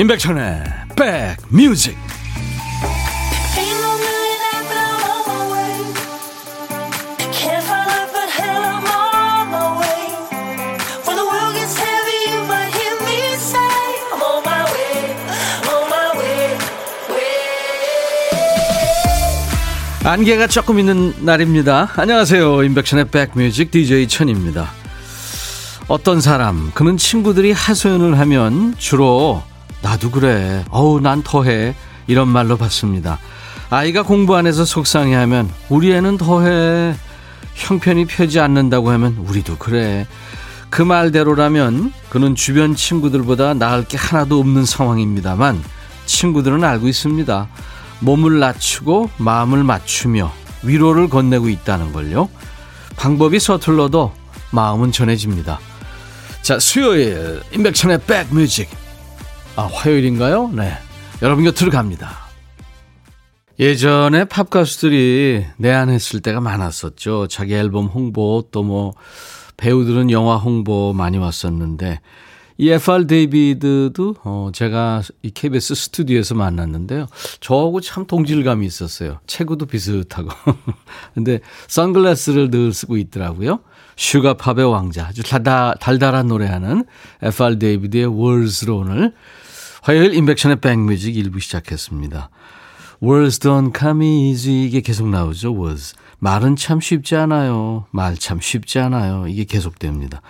임백천의 백뮤직 안개가 조금 있는 날입니다. 안녕하세요. 임백천의 백뮤직 DJ 천입니다. 어떤 사람, 그는 친구들이 하소연을 하면 주로 나도 그래. 어우, 난 더해. 이런 말로 받습니다. 아이가 공부 안 해서 속상해 하면 우리 애는 더해. 형편이 펴지 않는다고 하면 우리도 그래. 그 말대로라면 그는 주변 친구들보다 나을 게 하나도 없는 상황입니다만 친구들은 알고 있습니다. 몸을 낮추고 마음을 맞추며 위로를 건네고 있다는 걸요. 방법이 서툴러도 마음은 전해집니다. 자, 수요일 임백천의 백뮤직. 아, 화요일인가요? 네. 여러분 곁으로 갑니다. 예전에 팝 가수들이 내한했을 때가 많았었죠. 자기 앨범 홍보 또 뭐 배우들은 영화 홍보 많이 왔었는데 이 FR 데이비드도 어 제가 이 KBS 스튜디오에서 만났는데요. 저하고 참 동질감이 있었어요. 체구도 비슷하고. 근데 선글라스를 늘 쓰고 있더라고요. sugar pop의 왕자 아주 달달, 달달한 노래하는 FR 데이비드의 Words로 오늘 화요일 임백천의 백뮤직 일부 시작했습니다. Words don't come easy 이게 계속 나오죠. words 말은 참 쉽지 않아요. 말 참 쉽지 않아요. 이게 계속됩니다.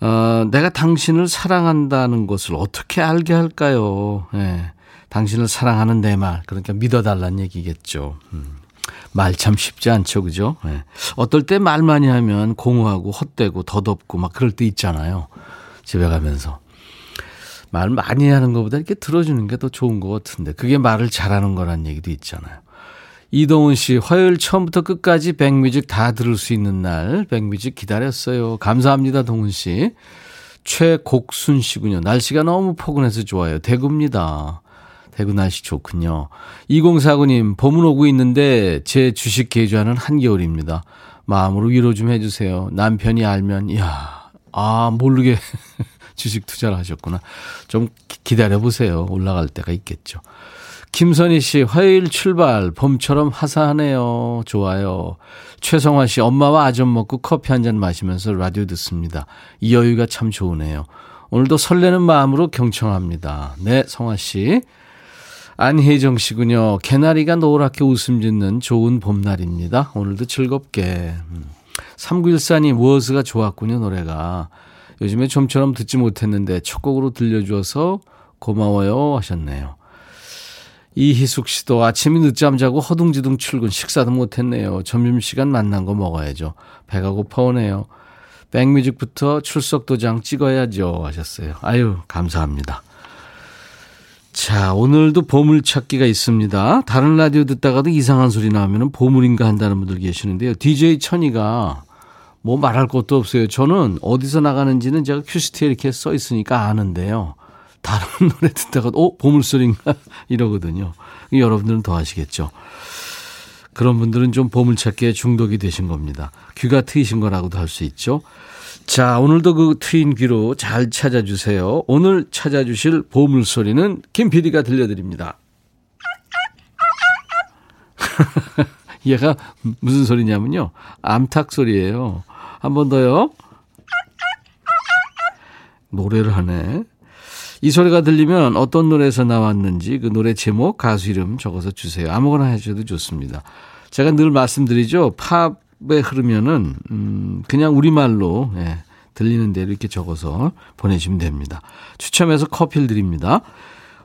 어, 내가 당신을 사랑한다는 것을 어떻게 알게 할까요? 예. 당신을 사랑하는 내 말. 그러니까 믿어달라는 얘기겠죠. 음. 말 참 쉽지 않죠. 그죠? 예. 어떨 때 말 많이 하면 공허하고 헛되고 더덥고 막 그럴 때 있잖아요. 집에 가면서. 말 많이 하는 것보다 이렇게 들어주는 게 더 좋은 것 같은데. 그게 말을 잘하는 거란 얘기도 있잖아요. 이동훈 씨, 화요일 처음부터 끝까지 백뮤직 다 들을 수 있는 날, 백뮤직 기다렸어요. 감사합니다, 동훈 씨. 최곡순 씨군요. 날씨가 너무 포근해서 좋아요. 대구입니다. 대구 날씨 좋군요. 2049님, 봄은 오고 있는데 제 주식 계좌는 한겨울입니다. 마음으로 위로 좀 해주세요. 남편이 알면, 이야, 아, 모르게 주식 투자를 하셨구나. 좀 기다려 보세요. 올라갈 때가 있겠죠. 김선희 씨, 화요일 출발, 봄처럼 화사하네요. 좋아요. 최성화 씨, 엄마와 아점 먹고 커피 한 잔 마시면서 라디오 듣습니다. 이 여유가 참 좋으네요. 오늘도 설레는 마음으로 경청합니다. 네, 성화 씨. 안혜정 씨군요. 개나리가 노랗게 웃음 짓는 좋은 봄날입니다. 오늘도 즐겁게. 3914님, 워즈가 좋았군요, 노래가. 요즘에 좀처럼 듣지 못했는데 첫 곡으로 들려주어서 고마워요 하셨네요. 이희숙 씨도 아침이 늦잠 자고 허둥지둥 출근 식사도 못했네요. 점심시간 만난 거 먹어야죠. 배가 고파오네요. 백뮤직부터 출석 도장 찍어야죠 하셨어요. 아유 감사합니다. 자 오늘도 보물찾기가 있습니다. 다른 라디오 듣다가도 이상한 소리 나오면 보물인가 한다는 분들 계시는데요. DJ 천이가 뭐 말할 것도 없어요. 저는 어디서 나가는지는 제가 큐시트에 이렇게 써 있으니까 아는데요. 다른 노래 듣다가 어 보물소리인가 이러거든요. 여러분들은 더 아시겠죠. 그런 분들은 좀 보물찾기에 중독이 되신 겁니다. 귀가 트이신 거라고도 할 수 있죠. 자, 오늘도 그 트인 귀로 잘 찾아주세요. 오늘 찾아주실 보물소리는 김 PD가 들려드립니다. 얘가 무슨 소리냐면요. 암탉 소리예요. 한 번 더요. 노래를 하네. 이 소리가 들리면 어떤 노래에서 나왔는지 그 노래 제목, 가수 이름 적어서 주세요. 아무거나 해주셔도 좋습니다. 제가 늘 말씀드리죠. 팝에 흐르면은, 음, 그냥 우리말로, 예, 들리는 대로 이렇게 적어서 보내주시면 됩니다. 추첨해서 커피를 드립니다.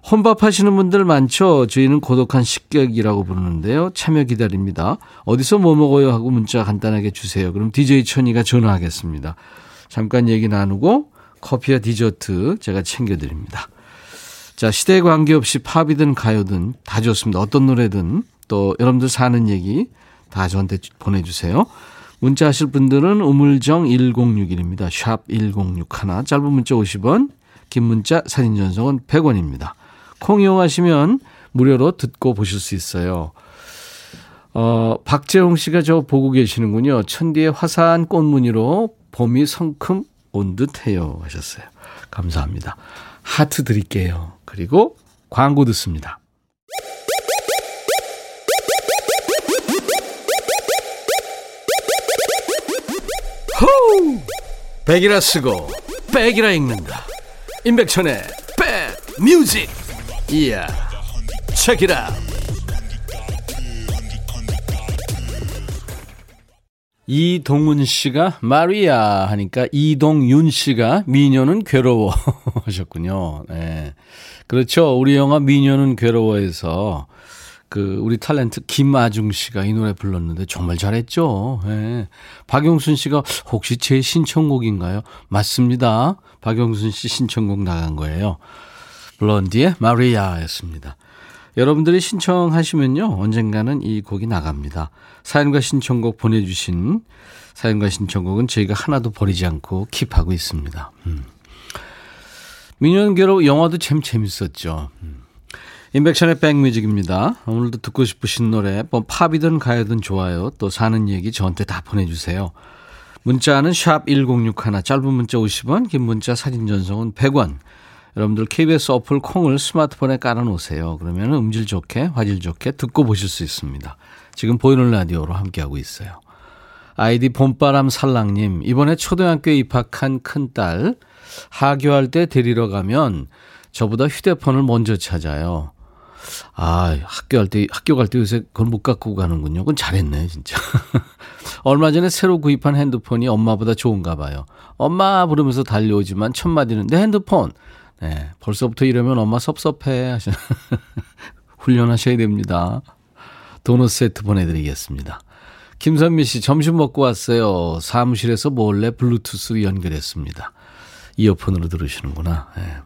혼밥 하시는 분들 많죠? 저희는 고독한 식객이라고 부르는데요. 참여 기다립니다. 어디서 뭐 먹어요? 하고 문자 간단하게 주세요. 그럼 DJ 천이가 전화하겠습니다. 잠깐 얘기 나누고 커피와 디저트 제가 챙겨드립니다. 자, 시대에 관계없이 팝이든 가요든 다 좋습니다. 어떤 노래든 또 여러분들 사는 얘기 다 저한테 보내주세요. 문자 하실 분들은 우물정 1061입니다. 샵 1061. 짧은 문자 50원, 긴 문자 사진 전송은 100원입니다. 콩 이용하시면 무료로 듣고 보실 수 있어요. 어, 박재홍 씨가 저 보고 계시는군요. 천디의 화사한 꽃무늬로 봄이 성큼 온 듯해요 하셨어요. 감사합니다. 하트 드릴게요. 그리고 광고 듣습니다. 호우! 백이라 쓰고 백이라 읽는다. 임백천의 백 뮤직. 이야. 책이라. 이동훈 씨가 마리아 하니까 이동윤 씨가 미녀는 괴로워 하셨군요. 네. 그렇죠. 우리 영화 미녀는 괴로워에서 그 우리 탤런트 김아중 씨가 이 노래 불렀는데 정말 잘했죠. 예. 박용순 씨가 혹시 제 신청곡인가요? 맞습니다. 박용순 씨 신청곡 나간 거예요. 블론디의 마리아였습니다. 여러분들이 신청하시면요. 언젠가는 이 곡이 나갑니다. 사연과 신청곡 보내주신 사연과 신청곡은 저희가 하나도 버리지 않고 킵하고 있습니다. 음. 민현계로 영화도 참 재밌었죠. 음. 인백션의 백뮤직입니다. 오늘도 듣고 싶으신 노래, 뭐 팝이든 가요든 좋아요. 또 사는 얘기 저한테 다 보내주세요. 문자는 샵 1061, 짧은 문자 50원, 긴 문자 사진 전송은 100원. 여러분들 KBS 어플 콩을 스마트폰에 깔아놓으세요. 그러면 음질 좋게, 화질 좋게 듣고 보실 수 있습니다. 지금 보이는 라디오로 함께하고 있어요. 아이디 봄바람 살랑님, 이번에 초등학교에 입학한 큰딸, 하교할 때 데리러 가면 저보다 휴대폰을 먼저 찾아요. 아, 학교 할 때, 학교 갈 때 요새 그걸 못 갖고 가는군요. 그건 잘했네, 진짜. 얼마 전에 새로 구입한 핸드폰이 엄마보다 좋은가 봐요. 엄마 부르면서 달려오지만 첫 마디는 내 핸드폰. 네, 벌써부터 이러면 엄마 섭섭해 하셔. 훈련하셔야 됩니다. 도넛 세트 보내드리겠습니다. 김선미 씨, 점심 먹고 왔어요. 사무실에서 몰래 블루투스 연결했습니다. 이어폰으로 들으시는구나. 네.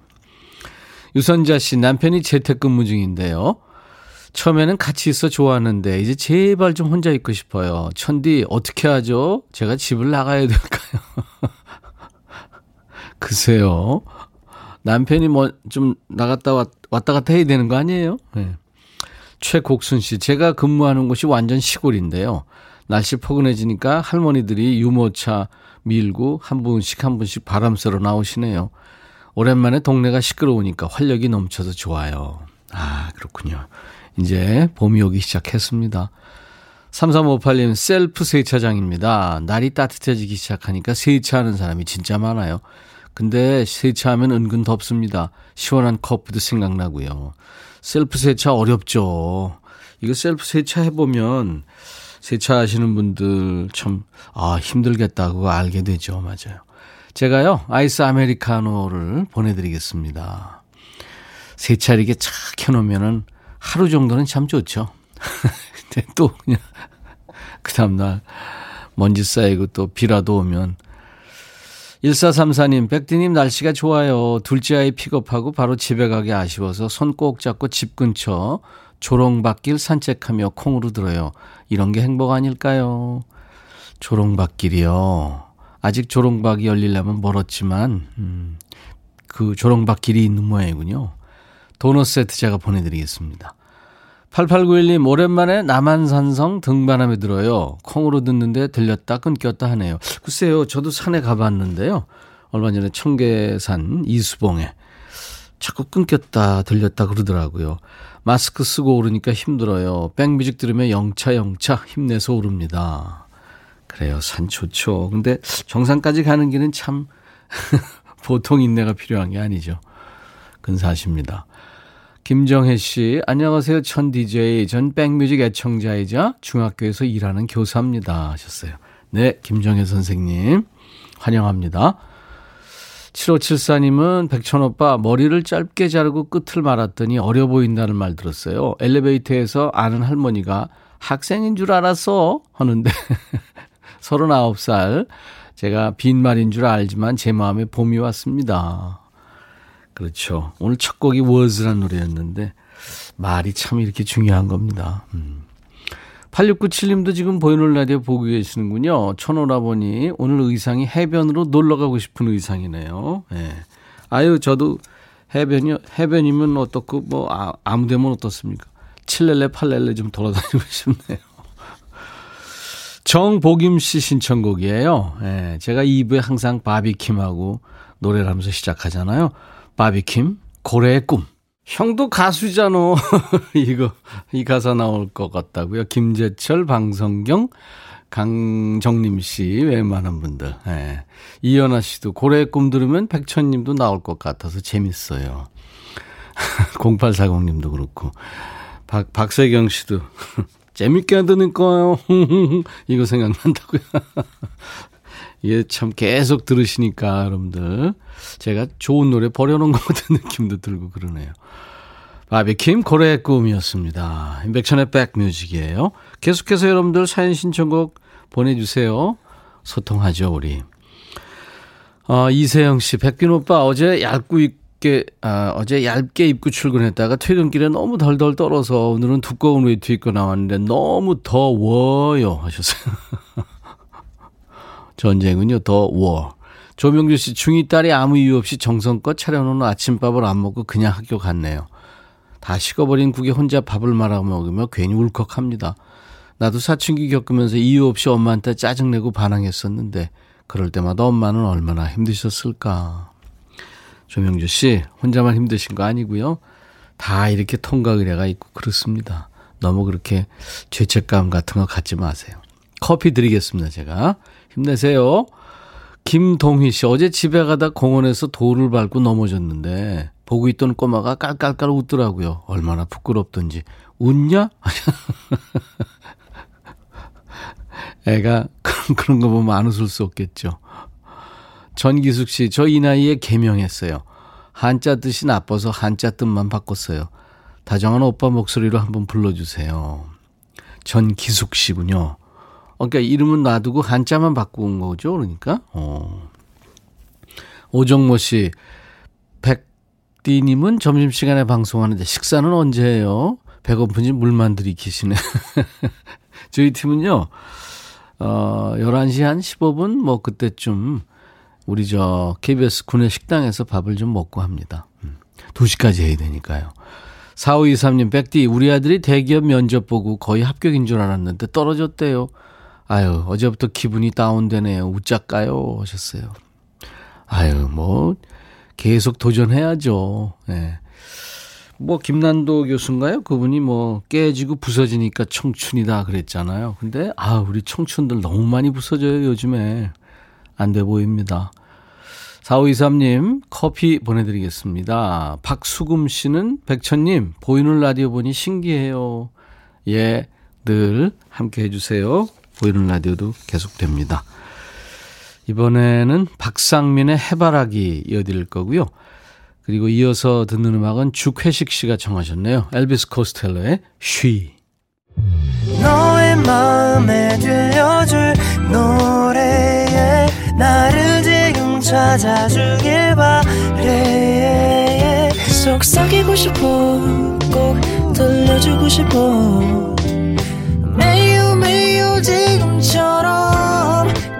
유선자 씨, 남편이 재택근무 중인데요. 처음에는 같이 있어 좋아하는데 이제 제발 좀 혼자 있고 싶어요. 천디 어떻게 하죠? 제가 집을 나가야 될까요? 글쎄요. 남편이 뭐 좀 나갔다 왔, 왔다 갔다 해야 되는 거 아니에요? 네. 최곡순 씨, 제가 근무하는 곳이 완전 시골인데요. 날씨 포근해지니까 할머니들이 유모차 밀고 한 분씩 한 분씩 바람 쐬러 나오시네요. 오랜만에 동네가 시끄러우니까 활력이 넘쳐서 좋아요. 아, 그렇군요. 이제 봄이 오기 시작했습니다. 3358님, 셀프 세차장입니다. 날이 따뜻해지기 시작하니까 세차하는 사람이 진짜 많아요. 근데 세차하면 은근 덥습니다. 시원한 커피도 생각나고요. 셀프 세차 어렵죠. 이거 셀프 세차 해보면 세차하시는 분들 참, 아, 힘들겠다고 알게 되죠. 맞아요. 제가요, 아이스 아메리카노를 보내드리겠습니다. 세차 이렇게 착 켜놓으면은 하루 정도는 참 좋죠. 근데 또 그냥, 그 다음날 먼지 쌓이고 또 비라도 오면 1434님, 백디님 날씨가 좋아요. 둘째 아이 픽업하고 바로 집에 가기 아쉬워서 손 꼭 잡고 집 근처 조롱밭길 산책하며 콩으로 들어요. 이런 게 행복 아닐까요? 조롱밭길이요. 아직 조롱박이 열리려면 멀었지만, 음, 그 조롱박길이 있는 모양이군요. 도넛 세트 제가 보내드리겠습니다. 8891님, 오랜만에 남한산성 등반함에 들어요. 콩으로 듣는데 들렸다 끊겼다 하네요. 글쎄요, 저도 산에 가봤는데요. 얼마 전에 청계산 이수봉에 자꾸 끊겼다 들렸다 그러더라고요. 마스크 쓰고 오르니까 힘들어요. 백뮤직 들으면 영차 영차 힘내서 오릅니다. 그래요, 산 좋죠. 근데 정상까지 가는 길은 참 보통 인내가 필요한 게 아니죠. 근사하십니다. 김정혜 씨, 안녕하세요. 천 DJ. 전 백뮤직 애청자이자 중학교에서 일하는 교사입니다. 하셨어요. 네, 김정혜 선생님. 환영합니다. 7574님은 백천오빠 머리를 짧게 자르고 끝을 말았더니 어려 보인다는 말 들었어요. 엘리베이터에서 아는 할머니가 학생인 줄 알았어 하는데 39살 제가 빈말인 줄 알지만 제 마음에 봄이 왔습니다. 그렇죠. 오늘 첫 곡이 워즈란 노래였는데 말이 참 이렇게 중요한 겁니다. 음. 8697님도 지금 보이는 라디오 보고 계시는군요. 천오라보니 오늘 의상이 해변으로 놀러 가고 싶은 의상이네요. 예. 네. 아유, 저도 해변이, 해변이면 어떻고, 뭐, 아, 아무 데면 어떻습니까? 칠렐레, 팔렐레 좀 돌아다니고 싶네요. 정복임 씨 신청곡이에요. 예. 제가 2부에 항상 바비킴하고 노래를 하면서 시작하잖아요. 바비킴, 고래의 꿈. 형도 가수잖아. 이거, 이 가사 나올 것 같다고요. 김재철, 방성경, 강정림 씨, 웬만한 분들. 예. 이연아 씨도 고래의 꿈 들으면 백천 님도 나올 것 같아서 재밌어요. 0840 님도 그렇고. 박, 박세경 씨도 재밌게 들으니까요. 이거 생각난다고요. 이게 참 계속 들으시니까 여러분들 제가 좋은 노래 버려놓은 것 같은 느낌도 들고 그러네요. 바비킴 고래의 꿈이었습니다. 인백천의 백뮤직이에요. 계속해서 여러분들 사연 신청곡 보내주세요. 소통하죠 우리. 어, 이세영 씨, 백균 오빠 어제 얇고 입게 아, 어제 얇게 입고 출근했다가 퇴근길에 너무 덜덜 떨어서 오늘은 두꺼운 외투 입고 나왔는데 너무 더워요 하셨어요. 전쟁은요, 더 워. 조명주 씨, 중2 딸이 아무 이유 없이 정성껏 차려놓은 아침밥을 안 먹고 그냥 학교 갔네요. 다 식어버린 국에 혼자 밥을 말아 먹으며 괜히 울컥합니다. 나도 사춘기 겪으면서 이유 없이 엄마한테 짜증내고 반항했었는데, 그럴 때마다 엄마는 얼마나 힘드셨을까. 조명주 씨, 혼자만 힘드신 거 아니고요. 다 이렇게 통과 의례가 있고 그렇습니다. 너무 그렇게 죄책감 같은 거 갖지 마세요. 커피 드리겠습니다, 제가. 힘내세요. 김동희 씨, 어제 집에 가다 공원에서 돌을 밟고 넘어졌는데, 보고 있던 꼬마가 깔깔깔 웃더라고요. 얼마나 부끄럽던지. 웃냐? 애가 그런 거 보면 안 웃을 수 없겠죠. 전기숙 씨, 저 이 나이에 개명했어요. 한자 뜻이 나빠서 한자 뜻만 바꿨어요. 다정한 오빠 목소리로 한번 불러주세요. 전기숙 씨군요. 어, 그러니까 이름은 놔두고 한자만 바꾼 거죠. 그러니까. 어. 오정모 씨, 백디님은 점심시간에 방송하는데 식사는 언제 해요? 배고픈지 물만 들이키시네. 저희 팀은요, 어, 11시 한 15분, 뭐, 그때쯤, 우리 저, KBS 군내 식당에서 밥을 좀 먹고 합니다. 2시까지 음, 해야 되니까요. 4523님, 백디, 우리 아들이 대기업 면접 보고 거의 합격인 줄 알았는데 떨어졌대요. 아유, 어제부터 기분이 다운되네요. 웃자까요? 하셨어요. 아유, 뭐, 계속 도전해야죠. 예. 네. 뭐, 김난도 교수인가요? 그분이 뭐, 깨지고 부서지니까 청춘이다 그랬잖아요. 근데, 아, 우리 청춘들 너무 많이 부서져요, 요즘에. 안 돼 보입니다. 4523님, 커피 보내드리겠습니다. 박수금 씨는, 백천님, 보이는 라디오 보니 신기해요. 예, 늘 함께 해주세요. 보이는 라디오도 계속됩니다. 이번에는 박상민의 해바라기 이어드릴 거고요. 그리고 이어서 듣는 음악은 죽회식 씨가 청하셨네요. 엘비스 코스텔러의 쉬. 너의 마음에 들려줄 노래에 나를 지금 찾아주길 바래 속삭이고 싶어 꼭 들려주고 싶어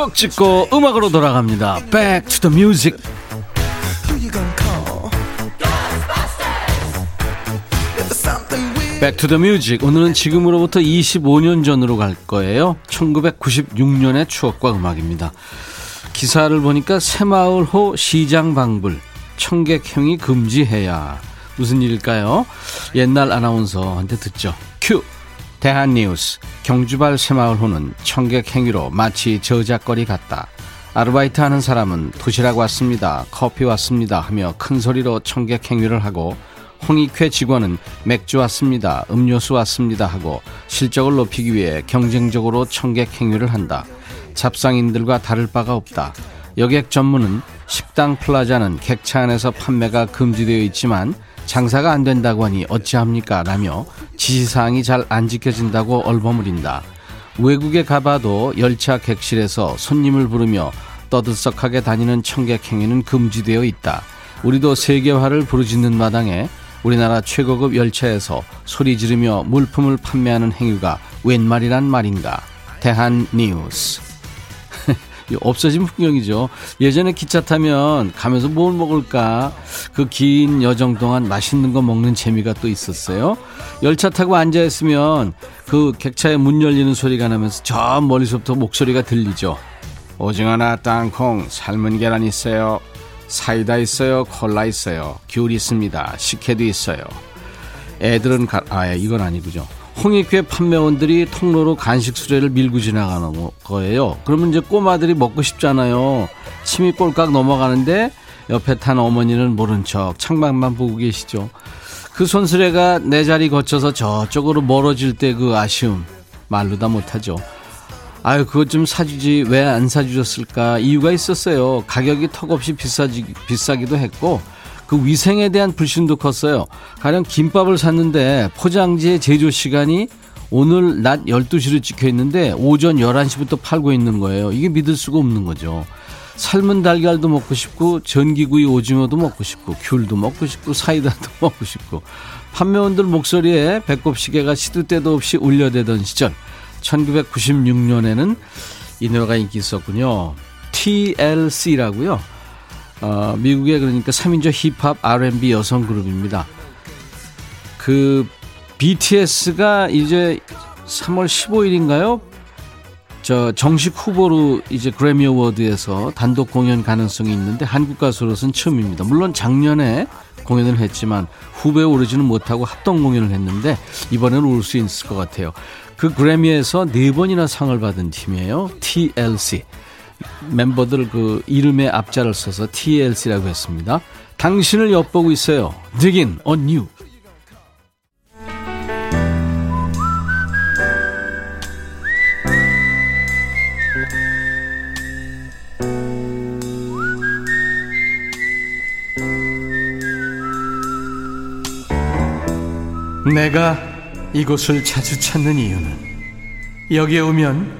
추억 찍고 음악으로 돌아갑니다. Back to the music. Music. 오늘은 지금으로부터 25년 전으로 갈 거예요. 1996년의 추억과 음악입니다. 기사를 보니까 새마을호 시장 방불 청객행위 금지해야 무슨 일일까요? 옛날 아나운서한테 듣죠. 큐. 대한뉴스 경주발 새마을호는 청객 행위로 마치 저잣거리 같다. 아르바이트 하는 사람은 도시락 왔습니다. 커피 왔습니다. 하며 큰 소리로 청객 행위를 하고 홍익회 직원은 맥주 왔습니다. 음료수 왔습니다. 하고 실적을 높이기 위해 경쟁적으로 청객 행위를 한다. 잡상인들과 다를 바가 없다. 여객 전무는 식당 플라자는 객차 안에서 판매가 금지되어 있지만 장사가 안 된다고 하니 어찌합니까? 라며 지시사항이 잘 안 지켜진다고 얼버무린다. 외국에 가봐도 열차 객실에서 손님을 부르며 떠들썩하게 다니는 청객 행위는 금지되어 있다. 우리도 세계화를 부르짖는 마당에 우리나라 최고급 열차에서 소리 지르며 물품을 판매하는 행위가 웬 말이란 말인가. 대한 뉴스. 없어진 풍경이죠. 예전에 기차 타면 가면서 뭘 먹을까? 그 긴 여정 동안 맛있는 거 먹는 재미가 또 있었어요. 열차 타고 앉아 있으면 그 객차에 문 열리는 소리가 나면서 저 멀리서부터 목소리가 들리죠. 오징어나 땅콩, 삶은 계란 있어요. 사이다 있어요. 콜라 있어요. 귤 있습니다. 식혜도 있어요. 애들은 가, 아, 예, 이건 아니고죠. 홍익회 판매원들이 통로로 간식 수레를 밀고 지나가는 거예요. 그러면 이제 꼬마들이 먹고 싶잖아요. 침이 꼴깍 넘어가는데 옆에 탄 어머니는 모른 척 창밖만 보고 계시죠. 그 손수레가 내 자리 거쳐서 저쪽으로 멀어질 때 그 아쉬움 말로 다 못하죠. 아유 그것 좀 사주지 왜 안 사주셨을까 이유가 있었어요. 가격이 턱없이 비싸지 비싸기도 했고 그 위생에 대한 불신도 컸어요. 가령 김밥을 샀는데 포장지의 제조 시간이 오늘 낮 12시로 찍혀 있는데 오전 11시부터 팔고 있는 거예요. 이게 믿을 수가 없는 거죠. 삶은 달걀도 먹고 싶고 전기구이 오징어도 먹고 싶고 귤도 먹고 싶고 사이다도 먹고 싶고 판매원들 목소리에 배꼽 시계가 시도 때도 없이 울려대던 시절 1996년에는 이 노래가 인기 있었군요. TLC라고요. 어, 미국의 그러니까 3인조 힙합 R&B 여성 그룹입니다. 그 BTS가 이제 3월 15일인가요? 저 정식 후보로 이제 그래미 어워드에서 단독 공연 가능성이 있는데 한국 가수로서는 처음입니다. 물론 작년에 공연을 했지만 후배에 오르지는 못하고 합동 공연을 했는데 이번에는 올 수 있을 것 같아요. 그 그래미에서 네 번이나 상을 받은 팀이에요. TLC. 멤버들 그 이름의 앞자를 써서 TLC라고 했습니다. 당신을 엿보고 있어요. Digging on you. 내가 이곳을 자주 찾는 이유는 여기에 오면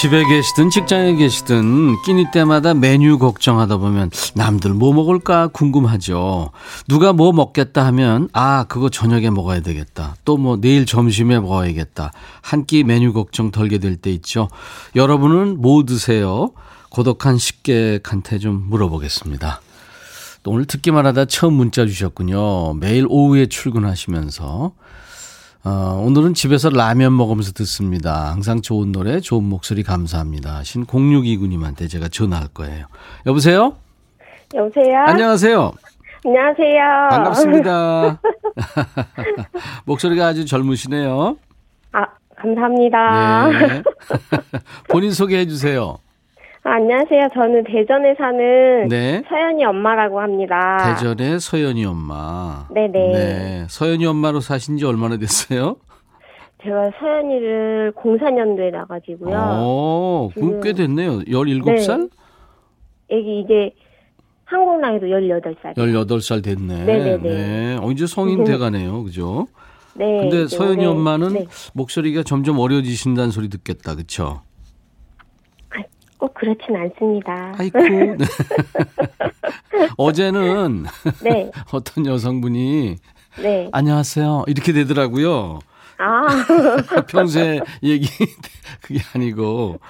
집에 계시든 직장에 계시든 끼니 때마다 메뉴 걱정하다 보면 남들 뭐 먹을까 궁금하죠. 누가 뭐 먹겠다 하면 아 그거 저녁에 먹어야 되겠다. 또 뭐 내일 점심에 먹어야겠다. 한 끼 메뉴 걱정 덜게 될 때 있죠. 여러분은 뭐 드세요? 고독한 식객한테 좀 물어보겠습니다. 또 오늘 듣기만 하다 처음 문자 주셨군요. 매일 오후에 출근하시면서 어, 오늘은 집에서 라면 먹으면서 듣습니다. 항상 좋은 노래, 좋은 목소리 감사합니다. 신 0629님한테 제가 전화할 거예요. 여보세요? 여보세요? 안녕하세요. 안녕하세요. 반갑습니다. 목소리가 아주 젊으시네요. 아, 감사합니다. 네. 본인 소개해 주세요. 아, 안녕하세요. 저는 대전에 사는 네. 서연이 엄마라고 합니다. 대전의 서연이 엄마. 네네. 네. 서연이 엄마로 사신 지 얼마나 됐어요? 제가 서연이를 04년도에 나가지고요. 오, 그럼 꽤 됐네요. 17살? 애기 이제 한국 나이도 18살. 18살 됐네. 네네네. 네. 어, 이제 성인 돼가네요. 그죠? 네. 근데 서연이 엄마는 네. 목소리가 점점 어려지신다는 소리 듣겠다. 그쵸? 꼭 그렇진 않습니다. 아이쿠. 네. 어제는 네. 어떤 여성분이 네. 안녕하세요. 이렇게 되더라고요. 아, 평소에 얘기 그게 아니고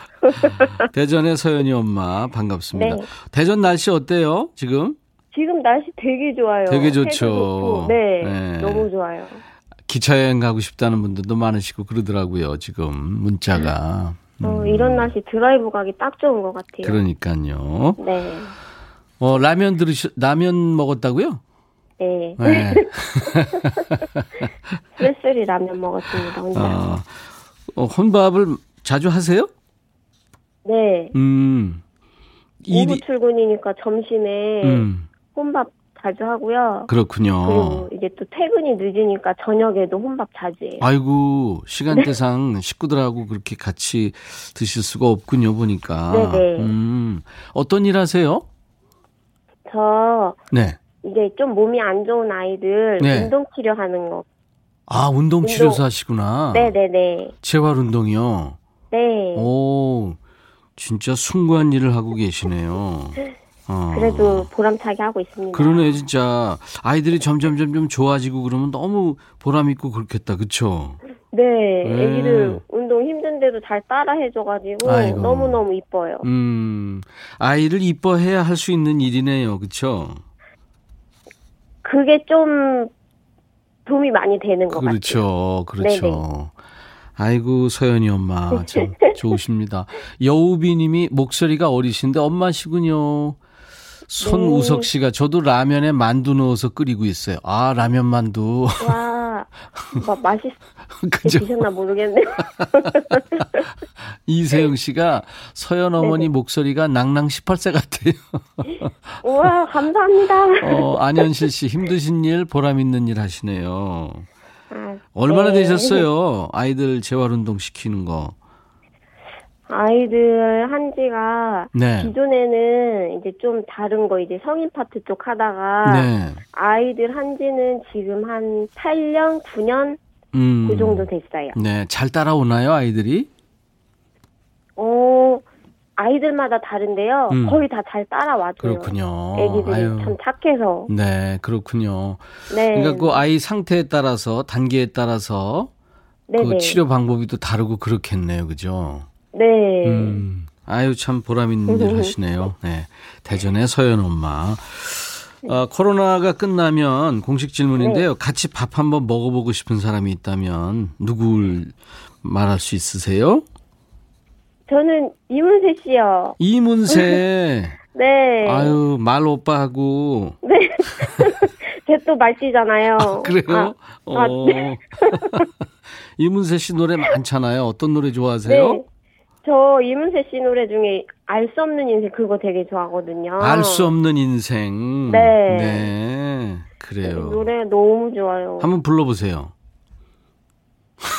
대전의 서연이 엄마 반갑습니다. 네. 대전 날씨 어때요? 지금 지금 날씨 되게 좋아요. 되게 좋죠. 네, 네. 너무 좋아요. 기차 여행 가고 싶다는 분들도 많으시고 그러더라고요. 지금 문자가 어, 이런 날씨 드라이브 가기 딱 좋은 것 같아요. 그러니까요. 네. 어 라면 들으시 라면 먹었다고요? 네. 네. 쓸쓸히 라면 먹었습니다, 혼자. 어, 어, 혼밥을 자주 하세요? 네. 음. 오후 일이 출근이니까 점심에 음. 혼밥 자주 하고요. 그렇군요. 그리고 이제 또 퇴근이 늦으니까 저녁에도 혼밥 자주 해요. 아이고 시간대상 식구들하고 그렇게 같이 드실 수가 없군요 보니까. 네네. 음, 어떤 일 하세요? 저 네. 이제 좀 몸이 안 좋은 아이들 네. 운동 치료하는 거. 아 운동 치료사 하시구나. 네네네. 재활 운동이요. 네. 오, 진짜 숭고한 일을 하고 계시네요. 어. 그래도 보람차게 하고 있습니다. 그러네 진짜 아이들이 점점 점점 좋아지고 그러면 너무 보람 있고 그렇겠다 그쵸 네, 네. 애기들 운동 힘든데도 잘 따라 해줘가지고 아이고. 너무 너무 이뻐요. 음 아이를 이뻐해야 할 수 있는 일이네요 그쵸 그게 좀 도움이 많이 되는 것 같아요. 그렇죠 그렇죠. 아이고 서연이 엄마 참 좋으십니다 여우비님이 목소리가 어리신데 엄마시군요 손우석 씨가 저도 라면에 만두 넣어서 끓이고 있어요 아 라면 만두 와, 막 맛있게 그죠 드셨나 모르겠네요. 이세영 씨가 서연 어머니 목소리가 낭낭 18세 같아요. 우와, 감사합니다. 어, 안현실 씨 힘드신 일, 보람 있는 일 하시네요. 아, 얼마나 네. 되셨어요? 아이들 재활 운동 시키는 거. 아이들 한 지가 네. 기존에는 이제 좀 다른 거 이제 성인 파트 쪽 하다가 네. 아이들 한 지는 지금 한 8년, 9년 음. 그 정도 됐어요. 네, 잘 따라오나요, 아이들이? 어, 아이들마다 다른데요. 음. 거의 다 잘 따라와줘요. 그렇군요. 애기들이 아유. 참 착해서. 네, 그렇군요. 네. 그러니까 그 아이 상태에 따라서 단계에 따라서 네네. 그 치료 방법이 또 다르고 그렇겠네요. 그죠? 네. 음. 아유 참 보람 있는 일 하시네요. 네. 대전의 서연 엄마. 어, 코로나가 끝나면 공식 질문인데요. 같이 밥 한번 먹어보고 싶은 사람이 있다면 누굴 말할 수 있으세요? 저는 이문세 씨요. 이문세. 네. 아유 말 오빠하고 네. 제또 말띠잖아요. 그래요? 아, 아, 어. 네. 이문세 씨 노래 많잖아요. 어떤 노래 좋아하세요? 네. 저 이문세 씨 노래 중에 알 수 없는 인생 그거 되게 좋아하거든요. 알 수 없는 인생. 네. 네. 그래요. 노래 너무 좋아요. 한번 불러보세요.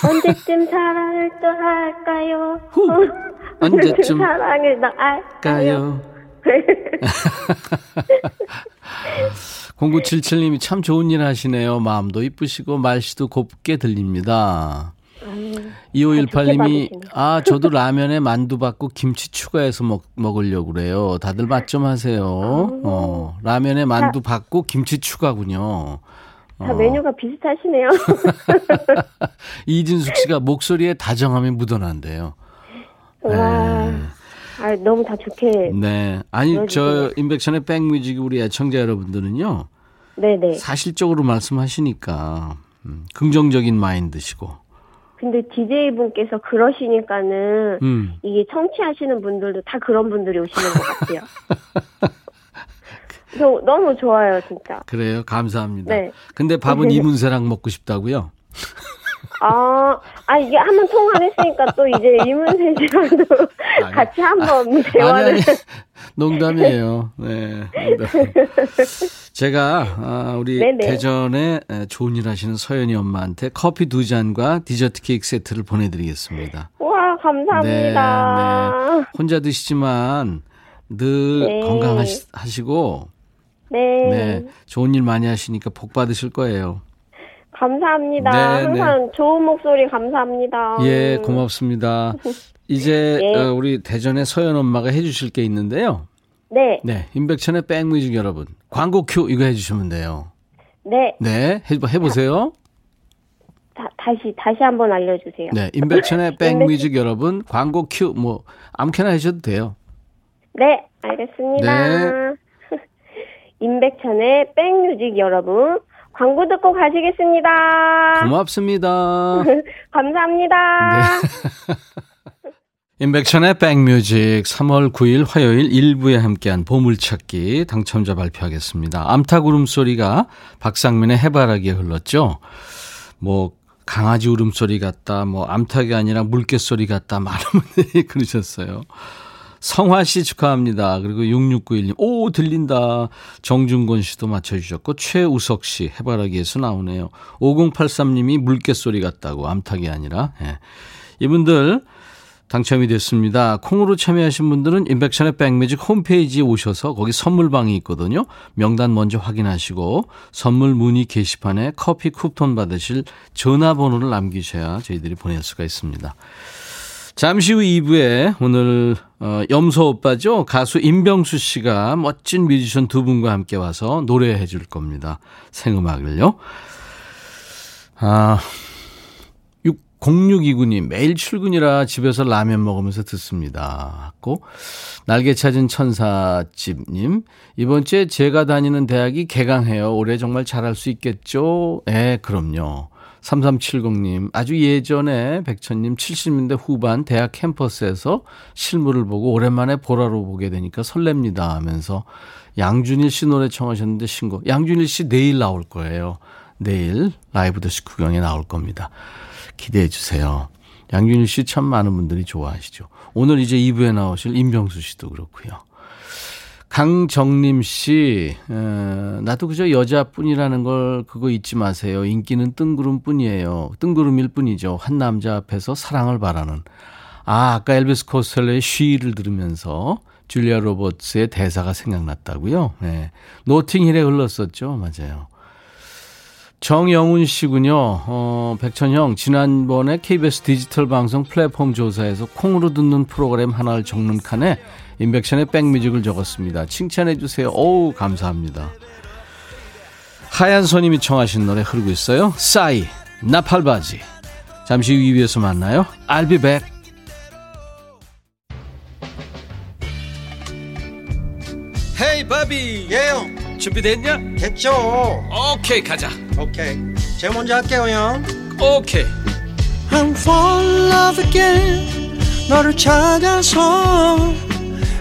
언제쯤 사랑을 또 할까요? 후. 언제쯤 사랑을 나 알까요? 까요. 0977님이 참 좋은 일 하시네요. 마음도 이쁘시고 말씨도 곱게 들립니다. 좋게 2518님이 받으시네. 아 저도 라면에 만두 받고 김치 추가해서 먹, 먹으려고 그래요. 다들 맛 좀 하세요. 어, 라면에 만두 받고 김치 추가군요. 다 어. 메뉴가 비슷하시네요. 이진숙 씨가 목소리에 다정함이 묻어난대요. 와, 아, 너무 다 좋게. 네. 아니 저 그러시구나. 인백션의 백뮤직 우리 애청자 여러분들은요. 네네. 사실적으로 말씀하시니까 음, 긍정적인 마인드시고. 근데 DJ 분께서 그러시니까는 음. 이게 청취하시는 분들도 다 그런 분들이 오시는 것 같아요. 저 너무 좋아요, 진짜. 그래요. 감사합니다. 네. 근데 밥은 이문세랑 먹고 싶다고요? 아, 아 이게 한 번 통화를 했으니까 또 이제 이문세 씨랑도 아니, 같이 한번 아니 대화를. 아니 농담이에요. 네. 농담. 제가 아, 우리 네네. 대전에 에, 좋은 일 하시는 서연이 엄마한테 커피 두 잔과 디저트 케이크 세트를 보내드리겠습니다. 와, 감사합니다. 네, 혼자 드시지만 늘 네. 건강하시고 네. 네, 좋은 일 많이 하시니까 복 받으실 거예요. 감사합니다. 네, 항상 좋은 목소리 감사합니다. 예, 고맙습니다. 이제 네. 어, 우리 대전의 서연 엄마가 해주실 게 있는데요. 네, 네, 임백천의 백뮤직 여러분 광고 큐 이거 해주시면 돼요. 네. 네, 해, 해보세요. 다, 다시, 다시 한번 알려주세요. 네, 임백천의 백뮤직 여러분 광고 큐 뭐 아무렇게나 하셔도 돼요. 네, 알겠습니다. 네. 임백천의 백뮤직 여러분, 광고 듣고 가시겠습니다. 고맙습니다. 감사합니다. 임백천의 백뮤직 3월 9일 화요일 1부에 함께한 보물찾기 당첨자 발표하겠습니다. 암탉 울음소리가 박상민의 해바라기에 흘렀죠. 뭐 강아지 울음소리 같다, 뭐 암탉이 아니라 물개소리 같다 많은 분들이 그러셨어요. 성화 씨 축하합니다. 그리고 6691님, 오, 들린다. 정준곤 씨도 맞춰주셨고, 최우석 씨, 해바라기에서 나오네요. 5083님이 물개소리 같다고, 암탉이 아니라. 예. 이분들, 당첨이 됐습니다. 콩으로 참여하신 분들은 인백션의 백뮤직 홈페이지에 오셔서 거기 선물방이 있거든요. 명단 먼저 확인하시고 선물 문의 게시판에 커피 쿠폰 받으실 전화번호를 남기셔야 저희들이 보낼 수가 있습니다. 잠시 후 2부에 오늘 어, 염소 오빠죠. 가수 임병수 씨가 멋진 뮤지션 두 분과 함께 와서 노래해 줄 겁니다. 생음악을요. 아, 0629님, 매일 출근이라 집에서 라면 먹으면서 듣습니다. 고, 날개 찾은 천사집님, 이번 주에 제가 다니는 대학이 개강해요. 올해 정말 잘할 수 있겠죠? 예, 그럼요. 3370님, 아주 예전에 백천님 70년대 후반 대학 캠퍼스에서 실물을 보고 오랜만에 보라로 보게 되니까 설렙니다 하면서 양준일 씨 노래 청하셨는데 신곡. 양준일 씨 내일 나올 거예요. 내일 라이브 더시 구경에 나올 겁니다. 기대해 주세요. 양준일 씨 참 많은 분들이 좋아하시죠. 오늘 이제 2부에 나오실 임병수 씨도 그렇고요. 강정림 씨, 에, 나도 그저 여자뿐이라는 걸 그거 잊지 마세요. 인기는 뜬구름뿐이에요. 뜬구름일 뿐이죠. 한 남자 앞에서 사랑을 바라는. 아, 아까 엘비스 코스텔러의 쉬를 들으면서 줄리아 로버츠의 대사가 생각났다고요. 네. 노팅힐에 흘렀었죠. 맞아요. 정영훈 씨군요. 어, 백천형, 지난번에 KBS 디지털 방송 플랫폼 조사에서 콩으로 듣는 프로그램 하나를 적는 칸에 인백션의 백뮤직을 적었습니다. 칭찬해 주세요. 어우, 감사합니다. 하얀 손님이 청하신 노래 흐르고 있어요. 싸이, 나팔바지. 잠시 후 2부에서 만나요. I'll be back. 헤이 바비 예영 준비됐냐? 됐죠 오케이 가자 오케이 제가 먼저 할게요 형 오케이 I'm fall in love again 너를 찾아서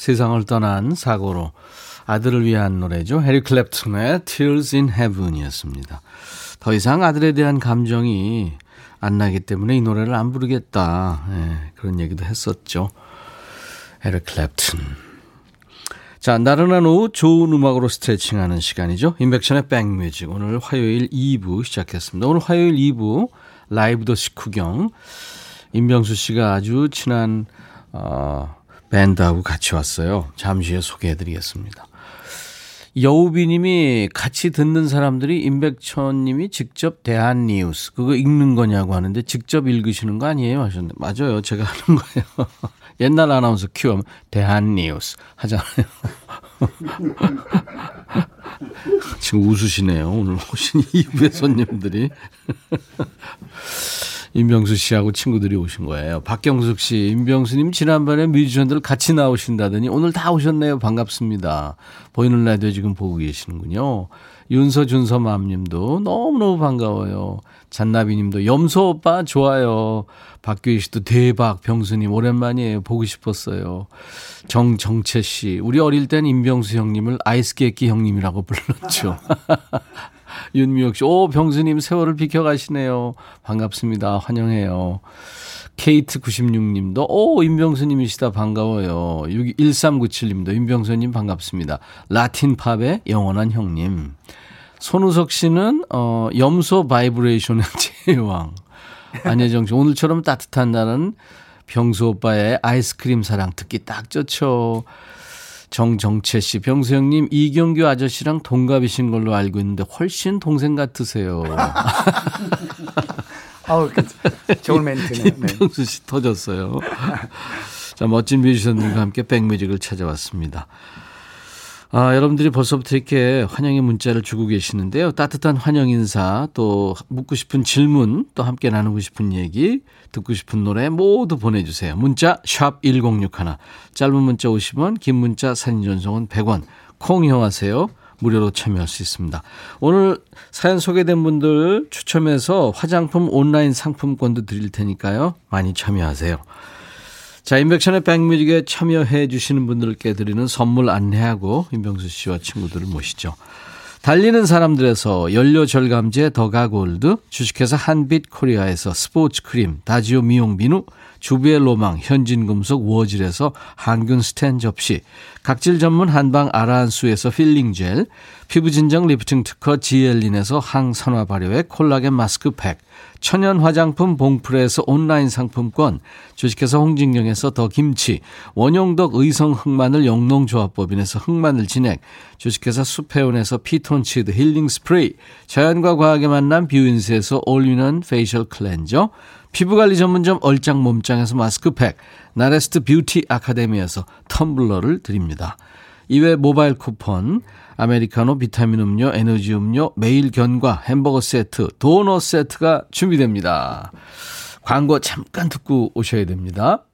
세상을 떠난 사고로 아들을 위한 노래죠. 해리 클랩튼의 Tears in Heaven이었습니다. 더 이상 아들에 대한 감정이 안 나기 때문에 이 노래를 안 부르겠다. 네, 그런 얘기도 했었죠. 해리 클랩튼. 자, 나른한 오후 좋은 음악으로 스트레칭하는 시간이죠. 인백션의 백뮤직. 오늘 화요일 2부 시작했습니다. 오늘 화요일 2부 라이브 더 식후경. 임병수 씨가 아주 친한 어, 밴드하고 같이 왔어요. 잠시 후에 소개해드리겠습니다. 여우비님이 같이 듣는 사람들이 임백천님이 직접 대한 뉴스 그거 읽는 거냐고 하는데 직접 읽으시는 거 아니에요 하셨는데 맞아요 제가 하는 거예요. 옛날 아나운서 큐하면 대한 뉴스 하잖아요. 지금 웃으시네요. 오늘 오신 이부의 손님들이. 임병수 씨하고 친구들이 오신 거예요. 박경숙 씨, 임병수님 지난번에 뮤지션들 같이 나오신다더니 오늘 다 오셨네요. 반갑습니다. 보이는 라디오 지금 보고 계시는군요. 윤서 준서 맘님도 너무너무 반가워요. 잔나비님도 염소 오빠 좋아요. 박규희 씨도 대박. 병수님 오랜만이에요. 보고 싶었어요. 정정채 씨, 우리 어릴 땐 임병수 형님을 아이스케이키 형님이라고 불렀죠. 윤미옥 씨, 오, 병수님 세월을 비켜가시네요. 반갑습니다. 환영해요. 케이트96님도, 오, 임병수님이시다. 반가워요. 1397님도, 임병수님 반갑습니다. 라틴 팝의 영원한 형님. 손우석 씨는, 어, 염소 바이브레이션의 제왕. 안혜정 씨, 오늘처럼 따뜻한 날은 병수 오빠의 아이스크림 사랑 듣기 딱 좋죠. 정정채 씨, 병수 형님, 이경규 아저씨랑 동갑이신 걸로 알고 있는데 훨씬 동생 같으세요. 아우, 좋은 멘트네. 네. 병수 씨 터졌어요. 자, 멋진 뮤지션들과 함께 백뮤직을 찾아왔습니다. 아, 여러분들이 벌써부터 이렇게 환영의 문자를 주고 계시는데요. 따뜻한 환영 인사, 또 묻고 싶은 질문, 또 함께 나누고 싶은 얘기, 듣고 싶은 노래 모두 보내주세요. 문자 1061, 짧은 문자 50원, 긴 문자 사진 전송은 100원. 콩 이용하세요. 무료로 참여할 수 있습니다. 오늘 사연 소개된 분들 추첨해서 화장품 온라인 상품권도 드릴 테니까요. 많이 참여하세요. 자, 임백천의 백뮤직에 참여해 주시는 분들께 드리는 선물 안내하고 임병수 씨와 친구들을 모시죠. 달리는 사람들에서 연료 절감제 더가골드, 주식회사 한빛 코리아에서 스포츠 크림, 다지오 미용 비누, 주부의 로망, 현진금속 워즐에서 항균 스텐 접시, 각질 전문 한방 아라한수에서 필링 젤, 피부 진정 리프팅 특허 지엘린에서 항산화 발효의 콜라겐 마스크 팩, 천연 화장품 봉프레에서 온라인 상품권, 주식회사 홍진경에서 더 김치, 원용덕 의성 흑마늘 영농조합법인에서 흑마늘 진액, 주식회사 수페온에서 피톤치드 힐링 스프레이, 자연과 과학의 만남 뷰인스에서 올리는 페이셜 클렌저, 피부관리 전문점 얼짱 몸짱에서 마스크팩, 나레스트 뷰티 아카데미에서 텀블러를 드립니다. 이외 모바일 쿠폰, 아메리카노 비타민 음료, 에너지 음료, 매일 견과, 햄버거 세트, 도넛 세트가 준비됩니다. 광고 잠깐 듣고 오셔야 됩니다.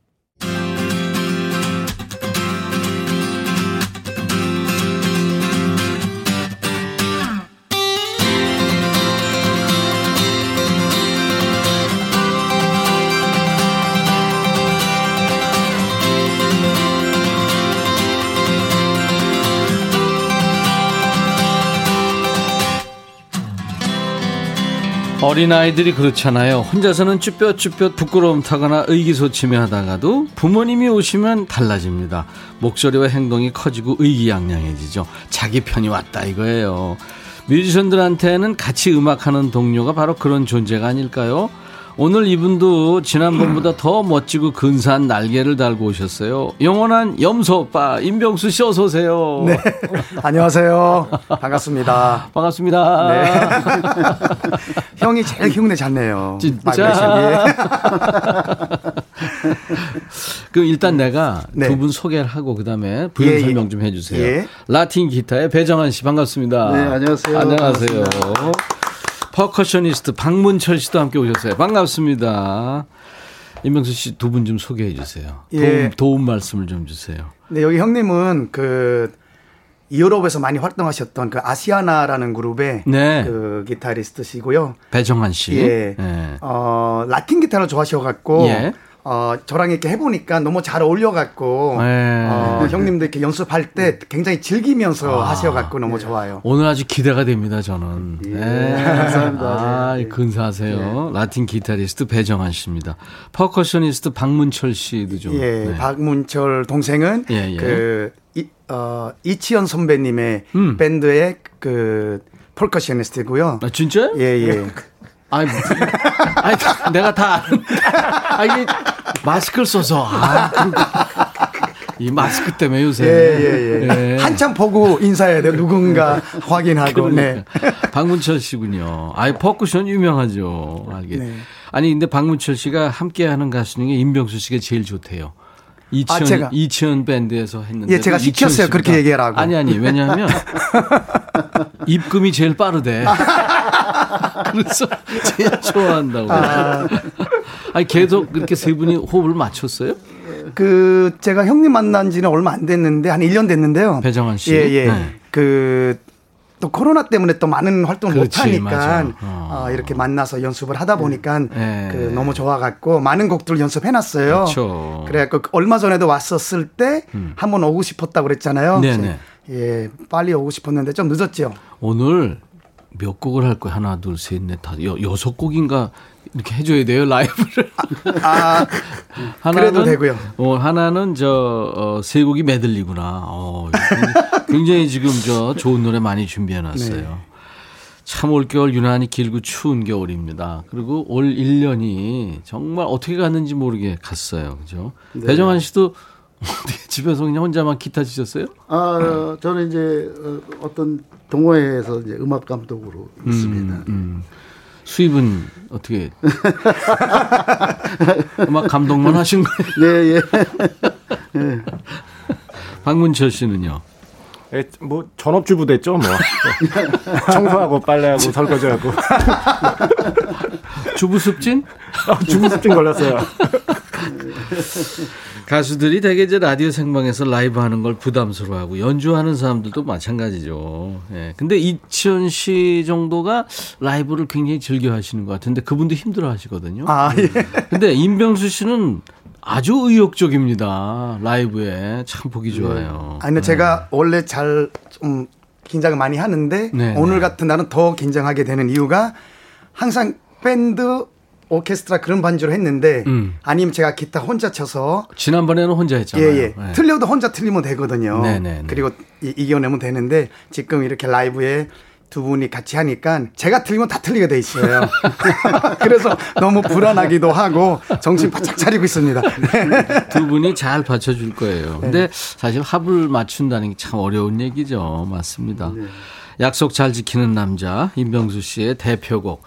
어린아이들이 그렇잖아요. 혼자서는 쭈뼛쭈뼛 부끄러움 타거나 의기소침해 하다가도 부모님이 오시면 달라집니다. 목소리와 행동이 커지고 의기양양해지죠. 자기 편이 왔다 이거예요. 뮤지션들한테는 같이 음악하는 동료가 바로 그런 존재가 아닐까요? 오늘 이분도 지난번보다 더 멋지고 근사한 날개를 달고 오셨어요. 영원한 염소 오빠 임병수 씨 어서 오세요. 네. 안녕하세요. 반갑습니다. 반갑습니다. 네. 형이 제일 흉내 잘 내요. 진짜. 그럼 일단 내가 네. 두분 소개를 하고 그다음에 부연 예, 예. 설명 좀 해주세요. 예. 라틴 기타의 배정환 씨 반갑습니다. 네, 안녕하세요. 안녕하세요. 반갑습니다. 퍼커셔니스트 박문철 씨도 함께 오셨어요. 반갑습니다. 임병수 씨 두 분 좀 소개해 주세요. 예. 도움, 도움 말씀을 좀 주세요. 네, 여기 형님은 그 유럽에서 많이 활동하셨던 그 아시아나라는 그룹의 네. 그 기타리스트시고요. 배정환 씨. 예. 예. 어, 라틴 기타를 좋아하셔 갖고 예. 어, 저랑 이렇게 해보니까 너무 잘 어울려갖고 예. 어, 형님도 이렇게 연습할 때 굉장히 즐기면서 아, 하셔갖고 너무 좋아요. 오늘 아주 기대가 됩니다, 저는. 네. 감사합니다. 아, 네. 근사하세요. 라틴 기타리스트 배정환 씨입니다. percussionist 박문철 씨도 좀. 예, 네. 박문철 동생은 예, 예. 그 이, 어, 이치현 선배님의 음. 밴드의 그 percussionist고요. 아, 진짜요? 예, 예. 아니, 아니, 내가 다. 아, 이게 마스크를 써서. 아, 이 마스크 때문에 요새. 예, 예, 예. 예. 한참 보고 인사해야 돼. 누군가 확인하고. 네. 그러니까. 박문철 씨군요. 아이, 퍼쿠션 유명하죠. 알게. 네. 아니, 근데 박문철 씨가 함께 하는 가수 중에 임병수 씨가 제일 좋대요. 이치현, 아, 제가? 이치현 밴드에서 했는데. 예, 제가 시켰어요. 그렇게 얘기하라고. 아니, 아니. 왜냐하면 입금이 제일 빠르대. 그래서 제일 좋아한다고. 아 니, 계속 그렇게 세 분이 호흡을 맞췄어요? 그 제가 형님 만난 지는 얼마 안 됐는데 한 1년 됐는데요. 배정환 씨. 예, 예. 네. 그또 코로나 때문에 또 많은 활동을 못 하니까. 어. 어, 이렇게 만나서 연습을 하다 보니까 네. 그 너무 좋아 갖고 많은 곡들 연습해 놨어요. 그렇죠. 그래 갖고 얼마 전에도 왔었을 때 한번 오고 싶었다고 그랬잖아요. 네 네. 예, 빨리 오고 싶었는데 좀 늦었죠. 오늘 몇 곡을 할 거야? 하나, 둘, 셋, 넷, 다섯, 여, 여섯 곡인가 이렇게 해줘야 돼요 라이브를. 아, 그래도 되고요. 어, 하나는 저 어, 세 곡이 메들리구나. 어, 굉장히- 굉장히 지금 저 좋은 노래 많이 준비해놨어요. 네. 참 올겨울 유난히 길고 추운 겨울입니다. 그리고 올 1년이 정말 어떻게 갔는지 모르게 갔어요. 그죠? 네. 배정환 씨도 집에서 그냥 혼자만 기타 치셨어요? 아, 어, 저는 이제 어, 어떤 동호회에서 이제 음악 감독으로 있습니다. 음. 수입은 어떻게 음악 감독만 하신 거예요? 네, 예. 박문철 씨는요? 예, 뭐 전업주부 됐죠, 뭐. 청소하고 빨래하고 설거지하고. 주부습진? 아, 주부습진 걸렸어요. 가수들이 대개 이제 라디오 생방에서 라이브 하는 걸 부담스러워하고 연주하는 사람들도 마찬가지죠. 예. 근데 이치현 씨 정도가 라이브를 굉장히 즐겨 하시는 것 같은데 그분도 힘들어 하시거든요. 아, 예. 근데 임병수 씨는 아주 의욕적입니다. 라이브에 참 보기 좋아요. 아니, 근데 제가 원래 잘 좀 긴장을 많이 하는데 네, 오늘 네. 같은 날은 더 긴장하게 되는 이유가 항상 밴드 오케스트라 그런 반주를 했는데 음. 아니면 제가 기타 혼자 쳐서 지난번에는 혼자 했잖아요. 예, 예. 네. 틀려도 혼자 틀리면 되거든요. 네, 네, 네. 그리고 이, 이겨내면 되는데 지금 이렇게 라이브에 두 분이 같이 하니까 제가 틀리면 다 틀리게 돼 있어요. 그래서 너무 불안하기도 하고 정신 바짝 차리고 있습니다. 네. 두 분이 잘 받쳐줄 거예요. 근데 사실 합을 맞춘다는 게 참 어려운 얘기죠. 맞습니다. 약속 잘 지키는 남자 임병수 씨의 대표곡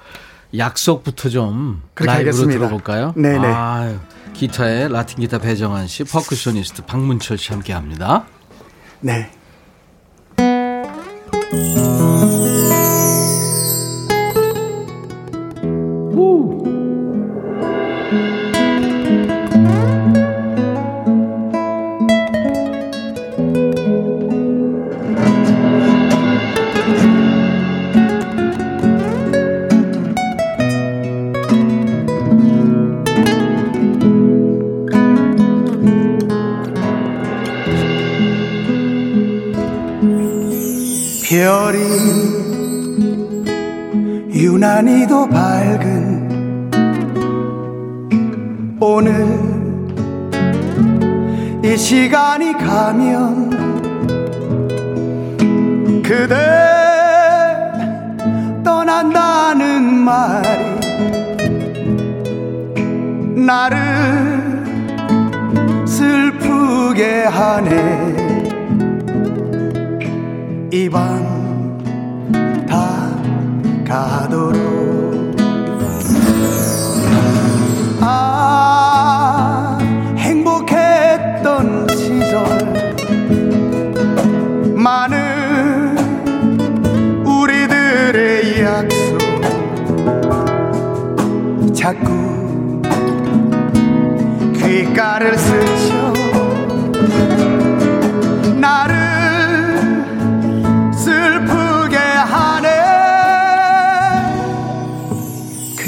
약속부터 좀 그렇게 라이브로 하겠습니다. 들어볼까요? 네네. 아유, 기타에 라틴 기타 배정환 씨, percussionist 박문철 씨 함께합니다. 네.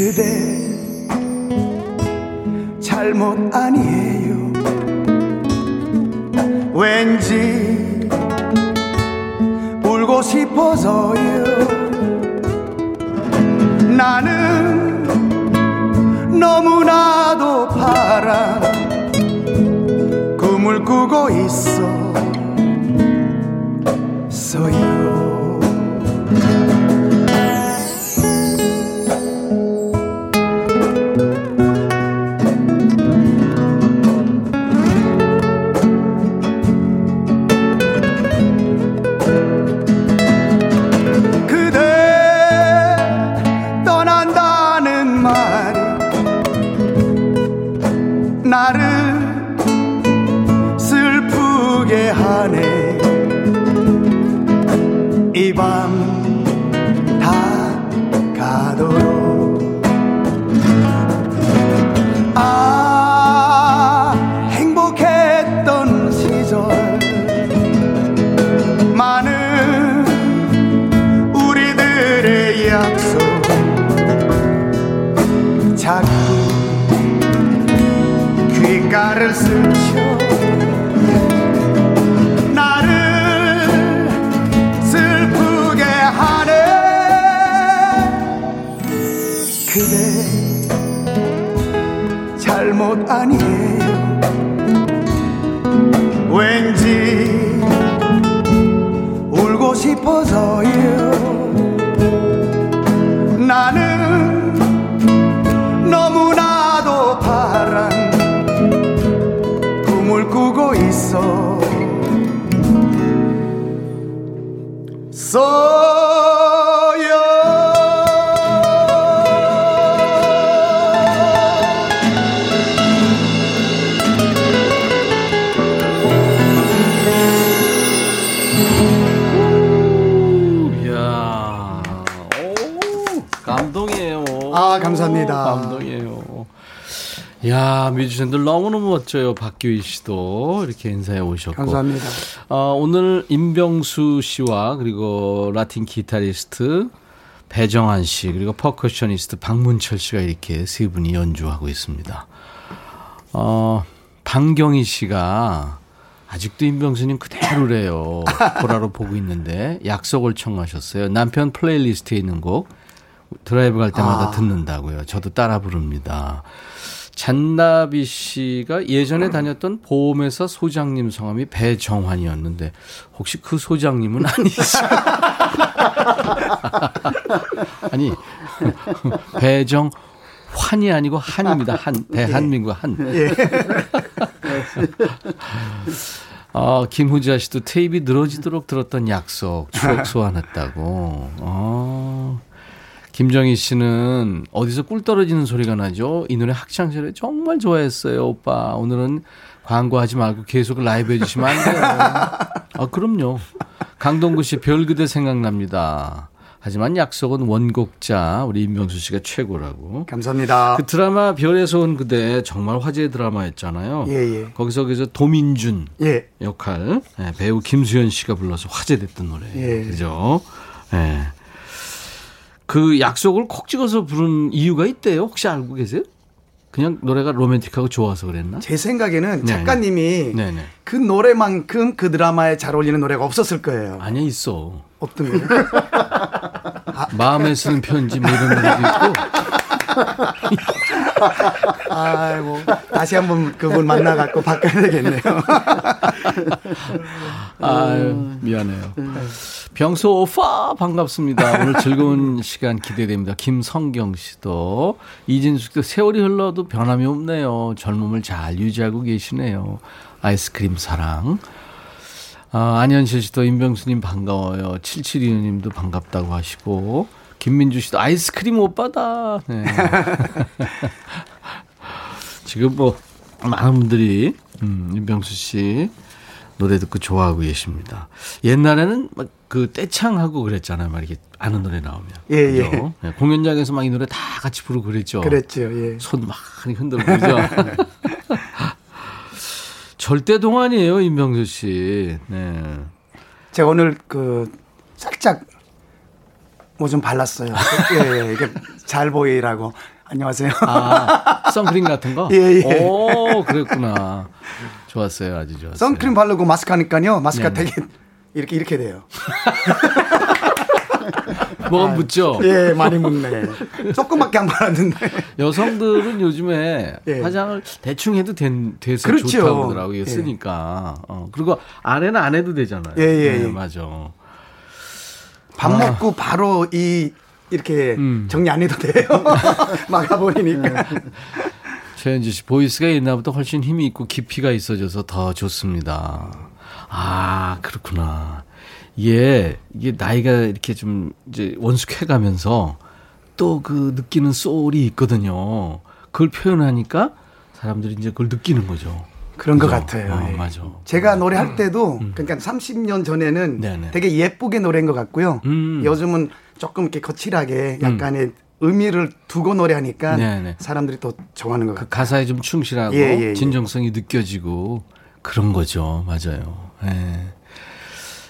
그대 잘못 아니에요. 왠지 울고 싶어서요. 나는 너무나도 파란 꿈을 꾸고 있어 너무너무 멋져요. 박규희 씨도 이렇게 인사해 오셨고. 감사합니다. 어, 오늘 임병수 씨와 그리고 라틴 기타리스트 배정환 씨 그리고 percussionist 박문철 씨가 이렇게 세 분이 연주하고 있습니다. 어, 방경희 씨가 아직도 임병수님 그대로래요. 보라로 보고 있는데 약속을 청하셨어요. 남편 playlist에 있는 곡 드라이브 갈 때마다 아. 듣는다고요. 저도 따라 부릅니다. 잔나비 씨가 예전에 다녔던 보험회사 소장님 성함이 배정환이었는데 혹시 그 소장님은 아니시죠? 아니 배정 환이 아니고 한입니다. 한 대한민국 한. 아, 김후자 씨도 테이프 늘어지도록 들었던 약속 추억 소환했다고. 어. 김정희 씨는 어디서 꿀 떨어지는 소리가 나죠? 이 노래 학창시절에 정말 좋아했어요, 오빠. 오늘은 광고하지 말고 계속 라이브 해주시면 안 돼요. 아, 그럼요. 강동구 씨 별 그대 생각납니다. 하지만 약속은 원곡자 우리 임명수 씨가 최고라고. 감사합니다. 그 드라마 별에서 온 그대 정말 화제의 드라마였잖아요. 예, 예. 거기서 그래서 도민준 예. 역할 예, 배우 김수현 씨가 불러서 화제됐던 노래. 예. 그죠? 예. 그 약속을 콕 찍어서 부른 이유가 있대요. 혹시 알고 계세요? 그냥 노래가 로맨틱하고 좋아서 그랬나? 제 생각에는 네, 작가님이 네네. 그 노래만큼 그 드라마에 잘 어울리는 노래가 없었을 거예요. 아니야 있어. 어떤 거요? 마음에 쓰는 편지 뭐 이런 노래도 있고. 아이고 다시 한번 그분 만나갖고 바꿔야 되겠네요. 아유, 미안해요. 병수 오빠 반갑습니다. 오늘 즐거운 시간 기대됩니다. 김성경 씨도 이진숙 도 세월이 흘러도 변함이 없네요. 젊음을 잘 유지하고 계시네요. 아이스크림 사랑. 아, 안현실 씨도 임병수님 반가워요. 7725님도 반갑다고 하시고 김민주 씨도 아이스크림 오빠다. 네. 지금 뭐 많은 분들이 음, 임병수 씨 노래 듣고 좋아하고 계십니다. 옛날에는 막 그 떼창하고 그랬잖아요. 막 이렇게 아는 노래 나오면. 예, 예. 네, 공연장에서 막 이 노래 다 같이 부르고 그랬죠. 그랬죠. 예. 손 많이 흔들고 그죠. 절대 동안이에요, 임병수 씨. 네. 제가 오늘 그 살짝 뭐 좀 발랐어요. 예, 예, 이게 잘 보이라고. 안녕하세요. 아, 선크림 같은 거? 예, 예. 오, 그랬구나. 좋았어요. 아주 좋았어요. 선크림 바르고 마스크 하니까요. 마스크가 네네. 되게 이렇게 이렇게 돼요. 뭐가 묻죠? 예, 많이 묻네. 조금밖에 안 발랐는데. 여성들은 요즘에 예. 화장을 대충 해도 된, 돼서 그렇죠. 좋다고 하더라고요. 예. 쓰니까. 어, 그리고 안에는 안 해도 되잖아요. 예, 예, 네, 예. 맞아. 밥 먹고 바로 이 이렇게 음. 정리 안 해도 돼요. 막아버리니까. 최현주 씨, 보이스가 옛날부터 훨씬 힘이 있고 깊이가 있어져서 더 좋습니다. 아, 그렇구나. 이게, 이게 나이가 이렇게 좀 이제 원숙해 가면서 또 그 느끼는 소울이 있거든요. 그걸 표현하니까 사람들이 이제 그걸 느끼는 거죠. 그런 것 그죠? 같아요. 어, 예. 맞아. 제가 노래할 때도 그러니까 30년 전에는 네네. 되게 예쁘게 노래한 것 같고요. 음. 요즘은 조금 이렇게 거칠하게 약간의 의미를 두고 노래하니까 네네. 사람들이 또 좋아하는 것 그 같아요. 가사에 좀 충실하고 예, 예, 예. 진정성이 느껴지고 그런 거죠. 맞아요. 예.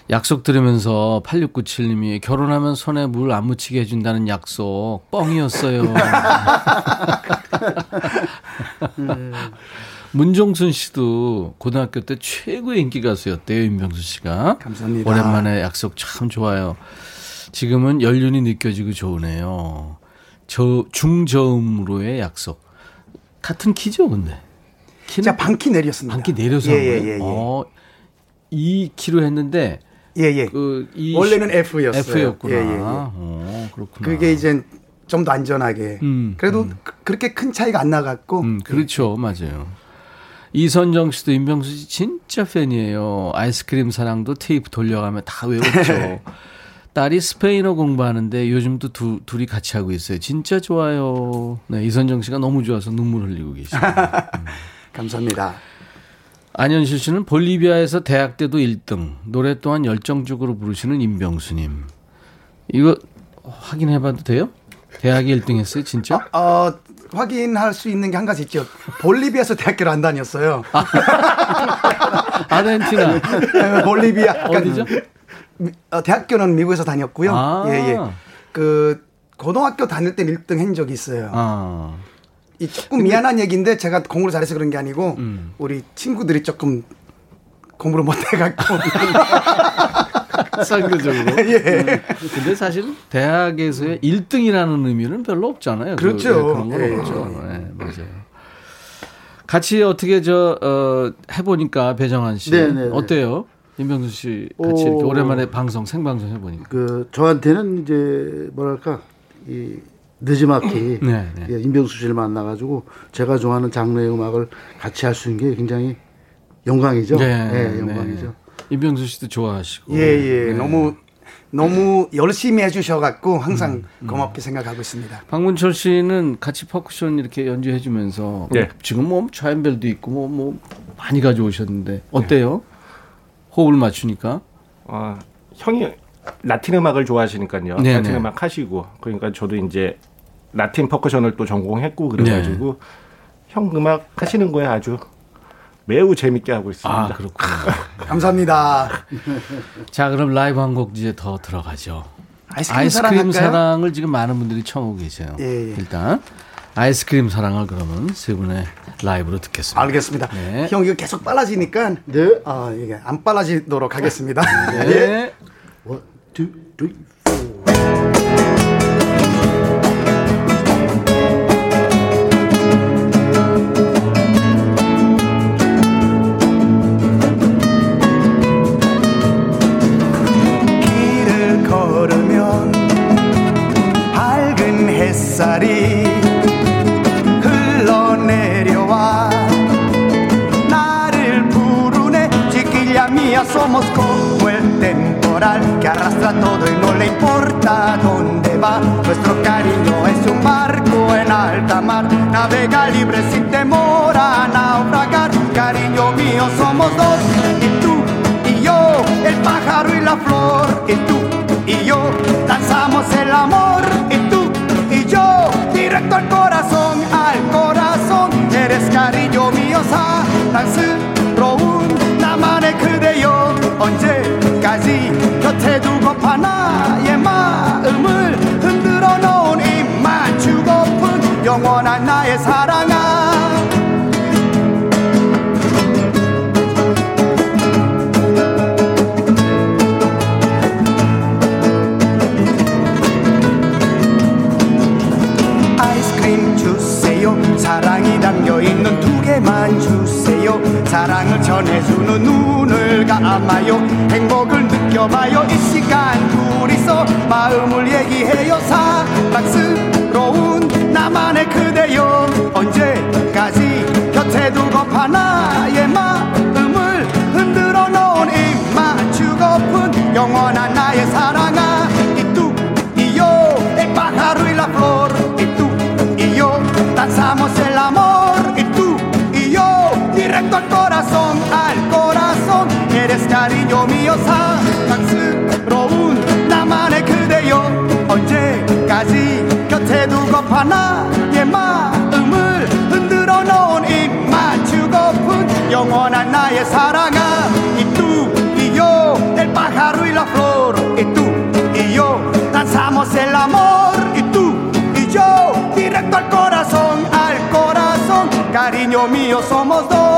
약속 들으면서 8697님이 결혼하면 손에 물 안 묻히게 해준다는 약속 뻥이었어요. 문종순 씨도 고등학교 때 최고의 인기 가수였대요, 임병수 씨가. 감사합니다. 오랜만에 약속 참 좋아요. 지금은 연륜이 느껴지고 좋으네요. 저 중저음으로의 약속. 같은 키죠, 근데. 키는 제가 반키 내렸습니다. 반키 내려서 예, 한 예? 예, 예. 어, 2kg 했는데 예, 예. 그이 원래는 F였어요. F였구나. 예, 예, 예. 어, 그렇구나. 그게 이제 좀 더 안전하게. 음, 그래도 그- 그렇게 큰 차이가 안 나갔고. 음, 그렇죠. 맞아요. 이선정 씨도 임병수 씨 진짜 팬이에요. 아이스크림 사랑도 테이프 돌려가며 다 외웠죠. 딸이 스페인어 공부하는데 요즘도 두, 둘이 같이 하고 있어요. 진짜 좋아요. 네, 이선정 씨가 너무 좋아서 눈물 흘리고 계십니다. 감사합니다. 안현실 씨는 볼리비아에서 대학 때도 1등, 노래 또한 열정적으로 부르시는 임병수님. 이거 확인해봐도 돼요? 대학에 1등 했어요, 진짜? 어, 확인할 수 있는 게 한 가지 있죠. 볼리비아에서 대학교를 안 다녔어요. 아르헨티나. 네, 볼리비아. 어디죠? 미- 어, 대학교는 미국에서 다녔고요. 아. 예, 예. 그 고등학교 다닐 땐 1등 한 적이 있어요. 아. 이 조금 미안한 얘기인데 제가 공부를 잘해서 그런 게 아니고 음. 우리 친구들이 조금 공부를 못 해갖고 상대적으로. 예. 근데 사실 대학에서의 1등이라는 의미는 별로 없잖아요. 그- 그렇죠. 예, 그런 건 예. 없죠. 네, 맞아요. 같이 어떻게 저 어, 해보니까 배정환 씨 네, 네, 네. 어때요? 임병수 씨 같이 오. 이렇게 오랜만에 방송 생방송 해보니까. 그 저한테는 이제 뭐랄까 이 늦지막히 네, 네. 예, 임병수 씨를 만나가지고 제가 좋아하는 장르의 음악을 같이 할 수 있는 게 굉장히 영광이죠. 예, 영광이죠. 네. 임병수 씨도 좋아하시고. 예, 예. 네. 너무 너무 열심히 해주셔갖고 항상 음, 고맙게 생각하고 있습니다. 박문철 씨는 같이 퍼쿠션 이렇게 연주해주면서 네. 지금 뭐 좌연벨도 있고 뭐, 뭐 많이 가져오셨는데 어때요? 호흡을 맞추니까 어, 형이 라틴 음악을 좋아하시니까요. 네네. 라틴 음악 하시고 그러니까 저도 이제 라틴 percussion을 또 전공했고 그래가지고 네. 형 음악 하시는 거에 아주 매우 재밌게 하고 있습니다. 아 그렇군요. 감사합니다. 자 그럼 라이브 한 곡 이제 더 들어가죠. 아이스크림, 아이스크림 사랑? 사랑 을 지금 많은 분들이 청하고 계세요. 예, 예. 일단 아이스크림 사랑을 그러면 세 분의 라이브로 듣겠습니다. 알겠습니다. 네. 형 이거 계속 빨라지니까 네. 아 이게 안 빨라지도록 하겠습니다. 예. 네. 원, 투, 쓰리, somos como el temporal que arrastra todo y no le importa dónde va. Nuestro cariño es un barco en alta mar, navega libre sin temor a naufragar. Cariño mío, somos dos, y tú y yo, el pájaro y la flor, y tú y yo, lanzamos el amor, y tú y yo, directo al corazón, al corazón, eres cariño mío, sa, tan, roun, namane. 언제까지 곁에 두고 파 나의 마음을 흔들어 놓은 입만 주고픈 영원한 나의 사랑아. 사랑이 담겨있는 두 개만 주세요. 사랑을 전해주는 눈을 감아요. 행복을 느껴봐요. 이 시간 둘이서 마음을 얘기해요. 사랑스러운 나만의 그대여. 언제까지 곁에 두고 파 나의 마음을 흔들어 놓은 입만 주고픈 영원한 나의 사랑아. tú y yo danzamos el amor cariño mío 사랑스러운 나만의 그대여 언제까지 곁에 두고 파 나의 마음을 흔들어 놓은 입만 주고픈 영원한 나의 사랑아 la flor y tú y yo danzamos el amor y tú y yo directo al corazón al corazón cariño mío somos dos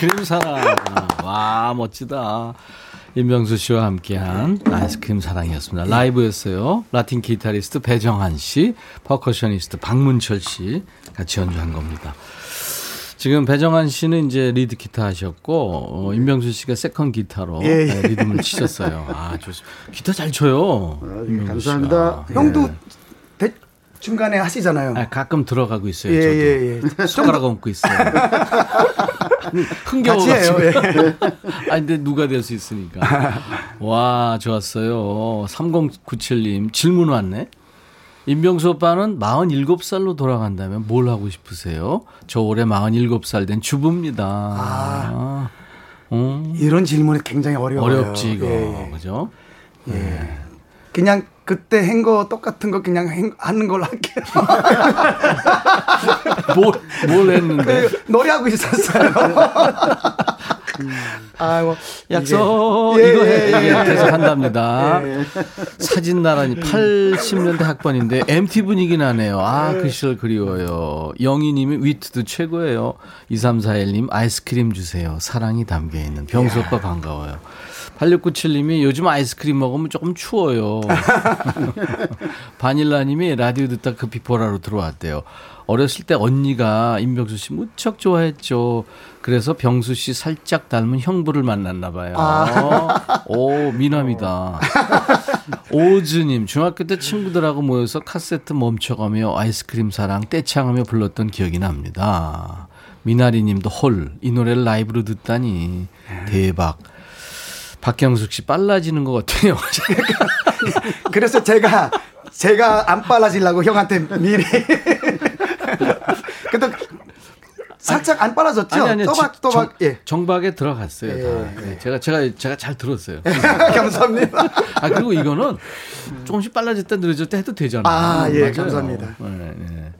아이스크림 사랑. 와, 멋지다. 임병수 씨와 함께한 아이스크림 사랑이었습니다. 라이브였어요. 라틴 기타리스트 배정한 씨, percussionist 박문철 씨 같이 연주한 겁니다. 지금 배정환 씨는 이제 리드 기타 하셨고 어, 임병수 씨가 second 기타로 예, 예. 네, 리듬을 치셨어요. 아, 좋습니다. 기타 잘 쳐요. 아, 임병수 감사합니다. 씨가. 형도 대, 중간에 하시잖아요 아, 가끔 들어가고 있어요. 예, 저도. 예, 예. 숟가락 얹고 있어요. 흥겨워가지고. 예. 아, 근데 누가 될 수 있으니까. 와, 좋았어요. 3097님, 질문 왔네. 임병수 오빠는 47살로 돌아간다면 뭘 하고 싶으세요? 저 올해 47살 된 주부입니다. 아. 음. 이런 질문이 굉장히 어려워요. 어렵지, 이거. 예, 예. 그죠? 예. 네. 그냥 그때 한 거 똑같은 거 그냥 행, 하는 걸로 할게요. 뭘, 뭘 했는데? 그 노래하고 있었어요. 음. 아이고 약속 예, 이거 해 예, 예, 계속 한답니다. 예. 사진 나란히 80년대 학번인데 MT 분위기 나네요. 아 그 시절 그리워요. 영희님이 위트도 최고예요. 2341님 아이스크림 주세요. 사랑이 담겨 있는 병수 오빠 반가워요. 8697님이 요즘 아이스크림 먹으면 조금 추워요. 바닐라님이 라디오 듣다 급히 보라로 들어왔대요. 어렸을 때 언니가 임병수 씨 무척 좋아했죠. 그래서 병수 씨 살짝 닮은 형부를 만났나 봐요. 아. 오, 미남이다. 오즈님, 중학교 때 친구들하고 모여서 카세트 멈춰가며 아이스크림 사랑 떼창하며 불렀던 기억이 납니다. 미나리 님도 헐, 이 노래를 라이브로 듣다니. 대박. 박경숙 씨 빨라지는 것 같아요. 그래서 제가 제가 안 빨라지려고 형한테 미리. 근데 살짝 안 빨라졌죠? 아니, 아니, 또박 또박 예. 정박에 들어갔어요. 예. 네. 제가 제가 제가 잘 들었어요. 감사합니다. 아 그리고 이거는 조금씩 빨라졌다 느려졌다 해도 되잖아요. 아 예, 맞아요. 감사합니다. 네, 네.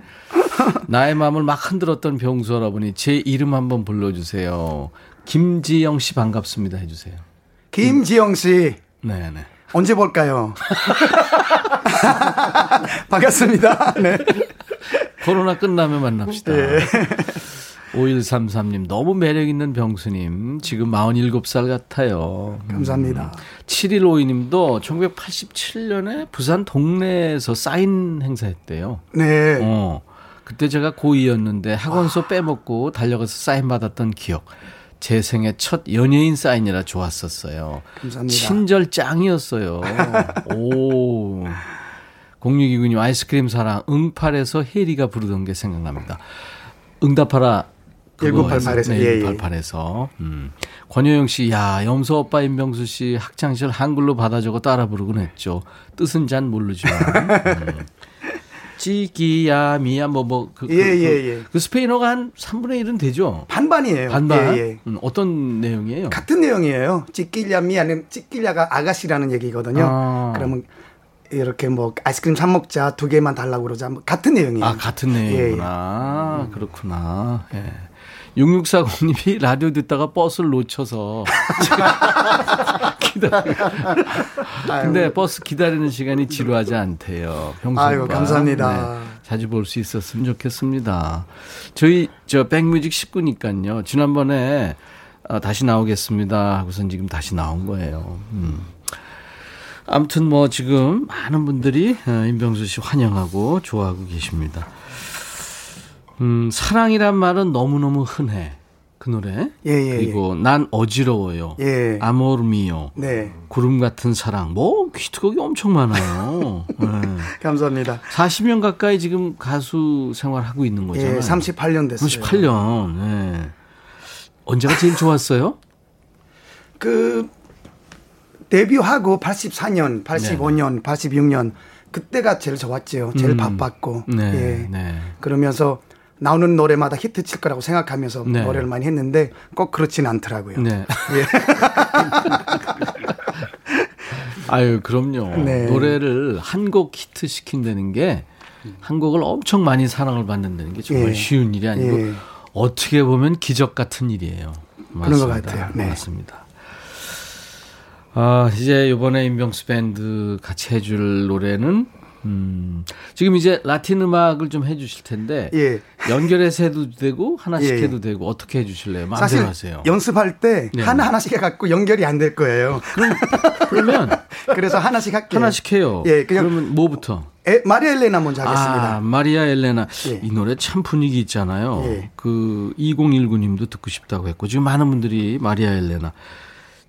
나의 마음을 막 흔들었던 병수 여러분이 제 이름 한번 불러주세요. 김지영 씨 반갑습니다 해주세요. 김지영 씨. 네네. 네. 언제 볼까요? 반갑습니다. 네. 코로나 끝나면 만납시다. 네. 5133님, 너무 매력있는 병수님. 지금 47살 같아요. 감사합니다. 음. 7152님도 1987년에 부산 동네에서 사인 행사했대요. 네. 어. 그때 제가 고2였는데 학원서 빼먹고 달려가서 사인 받았던 기억. 제 생애 첫 연예인 사인이라 좋았었어요. 감사합니다. 친절 짱이었어요. 오. 0629님 아이스크림 사랑 응팔에서 혜리가 부르던 게 생각납니다. 응답하라 1988에서 네, 예, 1988에서 음. 권효영 씨, 야 염소 오빠 임병수 씨 학창 시절 한글로 받아 적어 따라 부르곤 했죠. 뜻은 잘 모르지만. 음. 찌기야 미야 뭐뭐 그, 그, 예, 예, 그, 예. 그 스페인어가 한 3분의 1은 되죠. 반반이에요. 반반. 예, 예. 음, 어떤 내용이에요? 같은 내용이에요. 찌끼야 미야는 찌끼야가 아가씨라는 얘기거든요. 아. 그러면 이렇게 뭐 아이스크림 사 먹자 두 개만 달라고 그러자 뭐 같은 내용이에요. 아 같은 내용이구나. 예, 예. 그렇구나. 예. 6640님이 라디오 듣다가 버스를 놓쳐서 기다려. 근데 버스 기다리는 시간이 지루하지 않대요. 평소보다. 아이고 감사합니다. 네, 자주 볼 수 있었으면 좋겠습니다. 저희 저 백뮤직 식구니까요. 지난번에 어, 다시 나오겠습니다 하고선 지금 다시 나온 거예요. 음. 아무튼 뭐 지금 많은 분들이 어, 임병수 씨 환영하고 좋아하고 계십니다. 음, 사랑이란 말은 너무너무 흔해. 그 노래. 예, 예, 그리고 예. 난 어지러워요. 예. 아모르미요. 네. 구름 같은 사랑. 뭐 히트곡이 엄청 많아요. 네. 감사합니다. 40년 가까이 지금 가수 생활하고 있는 거잖아요. 예, 38년 됐어요. 38년. 네. 언제가 제일 좋았어요? 그 데뷔하고 84년, 85년, 네. 86년 그때가 제일 좋았죠. 제일 음. 바빴고. 네, 예. 네. 그러면서 나오는 노래마다 히트 칠 거라고 생각하면서 네. 노래를 많이 했는데 꼭 그렇지는 않더라고요. 네. 예. 아유, 그럼요. 네. 노래를 한 곡 히트 시킨다는 게한 곡을 엄청 많이 사랑을 받는다는 게 정말 예. 쉬운 일이 아니고 예. 어떻게 보면 기적 같은 일이에요. 맞습니다. 그런 것 같아요. 네. 맞습니다. 아, 이제 이번에 임병수 밴드 같이 해줄 노래는 음, 지금 이제 라틴 음악을 좀 해주실 텐데 예. 연결해서 해도 되고 하나씩 예. 해도 되고 어떻게 해주실래요? 마음대로 하세요. 연습할 때 네. 하나 하나씩 해갖고 연결이 안 될 거예요. 그럼, 그러면 그래서 하나씩 할게요. 하나씩 해요. 예, 그러면 뭐부터? 에, 마리아 엘레나 먼저 하겠습니다. 아, 마리아 엘레나 예. 이 노래 참 분위기 있잖아요. 예. 그 2019님도 듣고 싶다고 했고 지금 많은 분들이 마리아 엘레나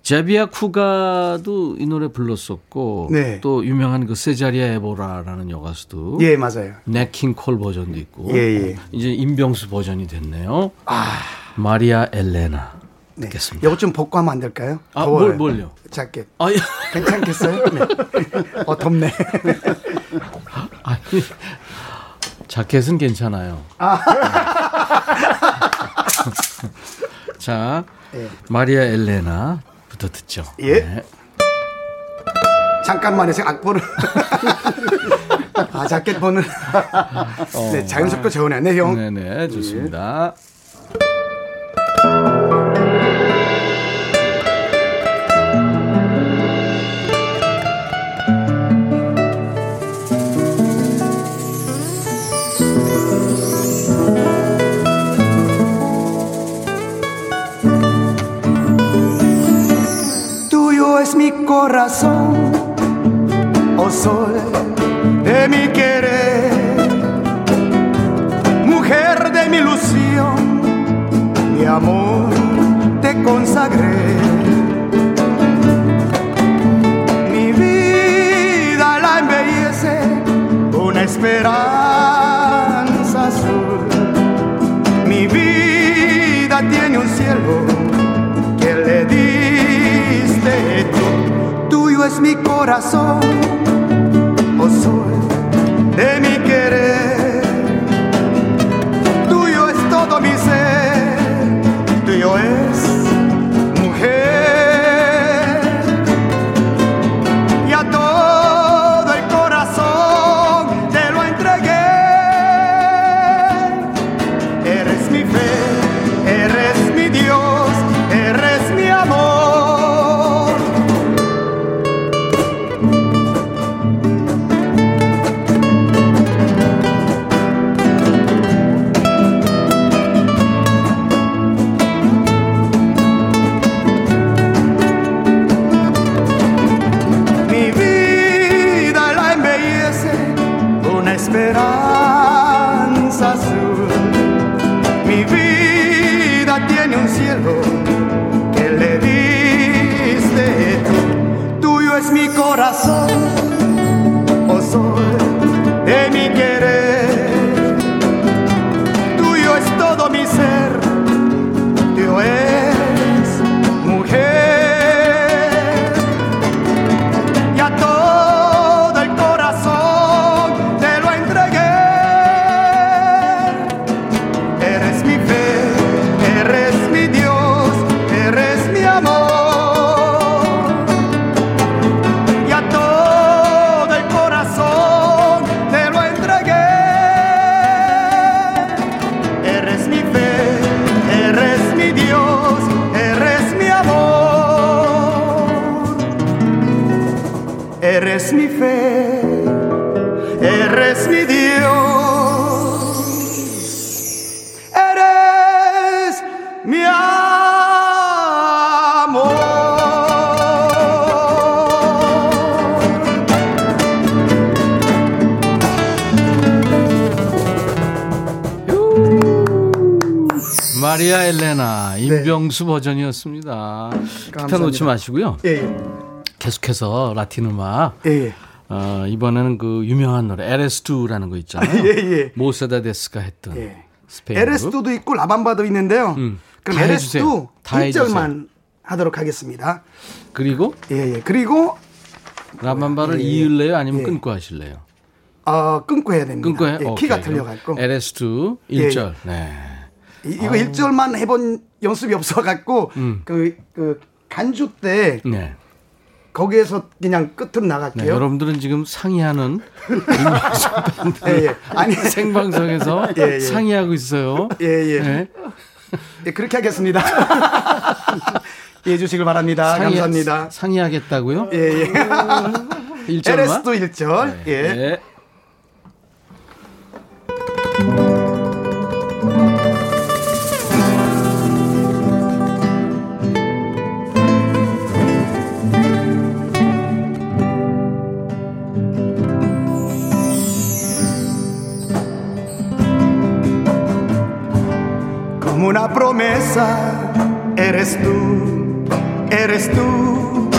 제비아 쿠가도 이 노래 불렀었고 네. 또 유명한 그 세자리아 에보라라는 여가수도 예 맞아요. 네킹 콜 버전도 있고 예, 예. 이제 임병수 버전이 됐네요. 아 마리아 엘레나 네. 듣겠습니다. 이거 좀 벗고 하면 안 될까요? 아, 뭘, 뭘요? 자켓. 아, 예. 괜찮겠어요? 네. 어, 덥네. 아, 자켓은 괜찮아요. 아. 자, 예. 마리아 엘레나 부터 듣죠. 예. 네. 잠깐만 해서 악보를. 아, 자켓 번을. 어, 네, 자연스럽게 재워냈네, 형. 네네, 좋습니다. 예. Corazón, oh sol de mi querer, mujer de mi ilusión, mi amor te consagré. Mi vida la embellece una esperanza es mi corazón, 네. 버전이었습니다. 기타 놓지 마시고요. 예, 예. 계속해서 라틴 음악. 예, 예. 어, 이번에는 그 유명한 노래 LS2라는 거 있잖아요. 예, 예. 모세다데스가 했던 예. 스페인 LS2도 있고 라밤바도 있는데요. 음, 그럼 LS2 1절만 하도록 하겠습니다. 그리고 예, 예. 그리고 라밤바를 예, 이을래요? 아니면 끊고 하실래요? 어, 끊고 해야 됩니다. 끊고 해? 예, 키가 틀려갖고. LS2 1절. 네. 이, 거 아. 1절만 해본 연습이 없어갖고 음. 그, 그 간주 때 네. 거기에서 그냥 끝으로 나갈게요. 네, 여러분들은 지금 상의하는 예, 예. 아니 생방송에서 예, 예. 상의하고 있어요. 예, 예. 네. 예, 그렇게 하겠습니다. 예, 주시길 바랍니다. 상의, 감사합니다. 상의하겠다고요? 예, 예. 1절만? LS도 1절. 네. 예. Una promesa, eres tú, eres tú,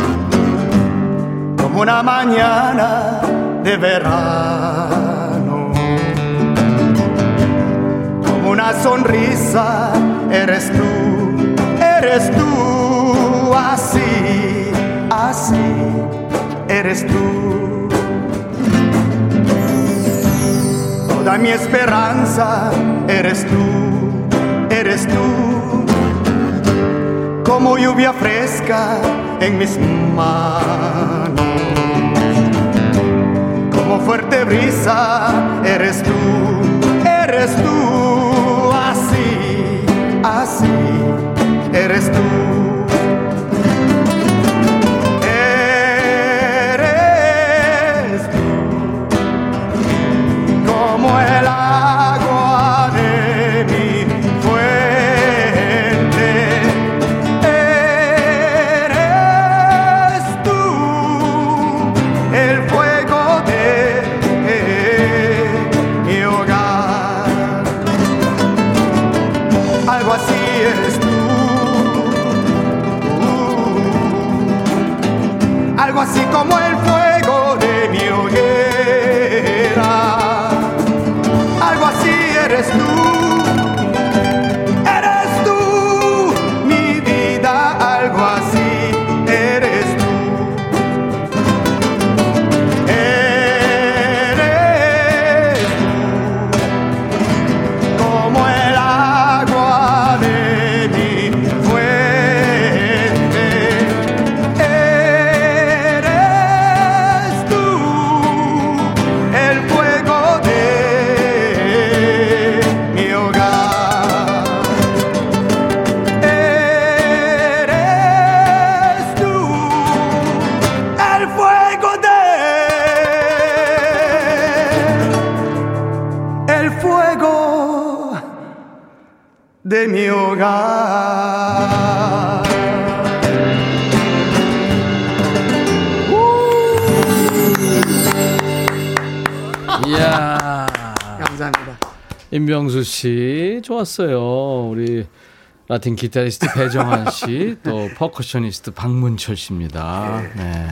como una mañana de verano, como una sonrisa, eres tú, eres tú, así, así, eres tú. mi esperanza, eres tú, tú. Como lluvia fresca en mis manos. Como fuerte brisa, eres tú, eres tú. 임병수 씨 좋았어요. 우리 라틴 기타리스트 배정환 씨, 또 percussionist 박문철 씨입니다. 네.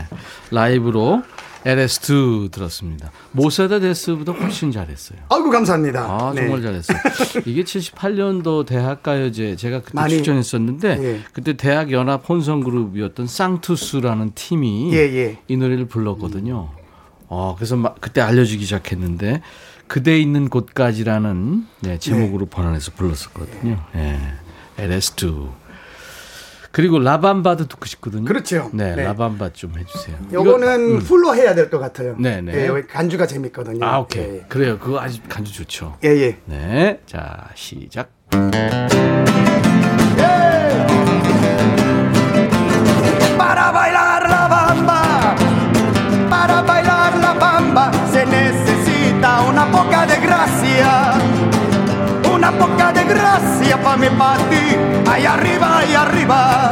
라이브로 LS2 들었습니다. 모세다데스보다 훨씬 잘했어요. 아이고 감사합니다. 아 정말 네. 잘했어요. 이게 78년도 대학가요제 제가 그때 많이, 출전했었는데 예. 그때 대학 연합 혼성 그룹이었던 쌍투스라는 팀이 예, 예. 이 노래를 불렀거든요. 어, 그래서 막 그때 알려주기 시작했는데 그대 있는 곳까지라는 네, 제목으로 네. 번안해서 불렀었거든요. 네. LS2. 그리고 라밤바도 듣고 싶거든요. 그렇죠. 네, 네. 라밤바 좀 해주세요. 요거는 음. 풀로 해야 될 것 같아요. 네, 네. 네 간주가 재밌거든요. 아, 오케이. 예. 그래요. 그거 아주 간주 좋죠. 예, 예. 네. 자, 시작. Gracia para mi ti, ahí arriba, ahí arriba,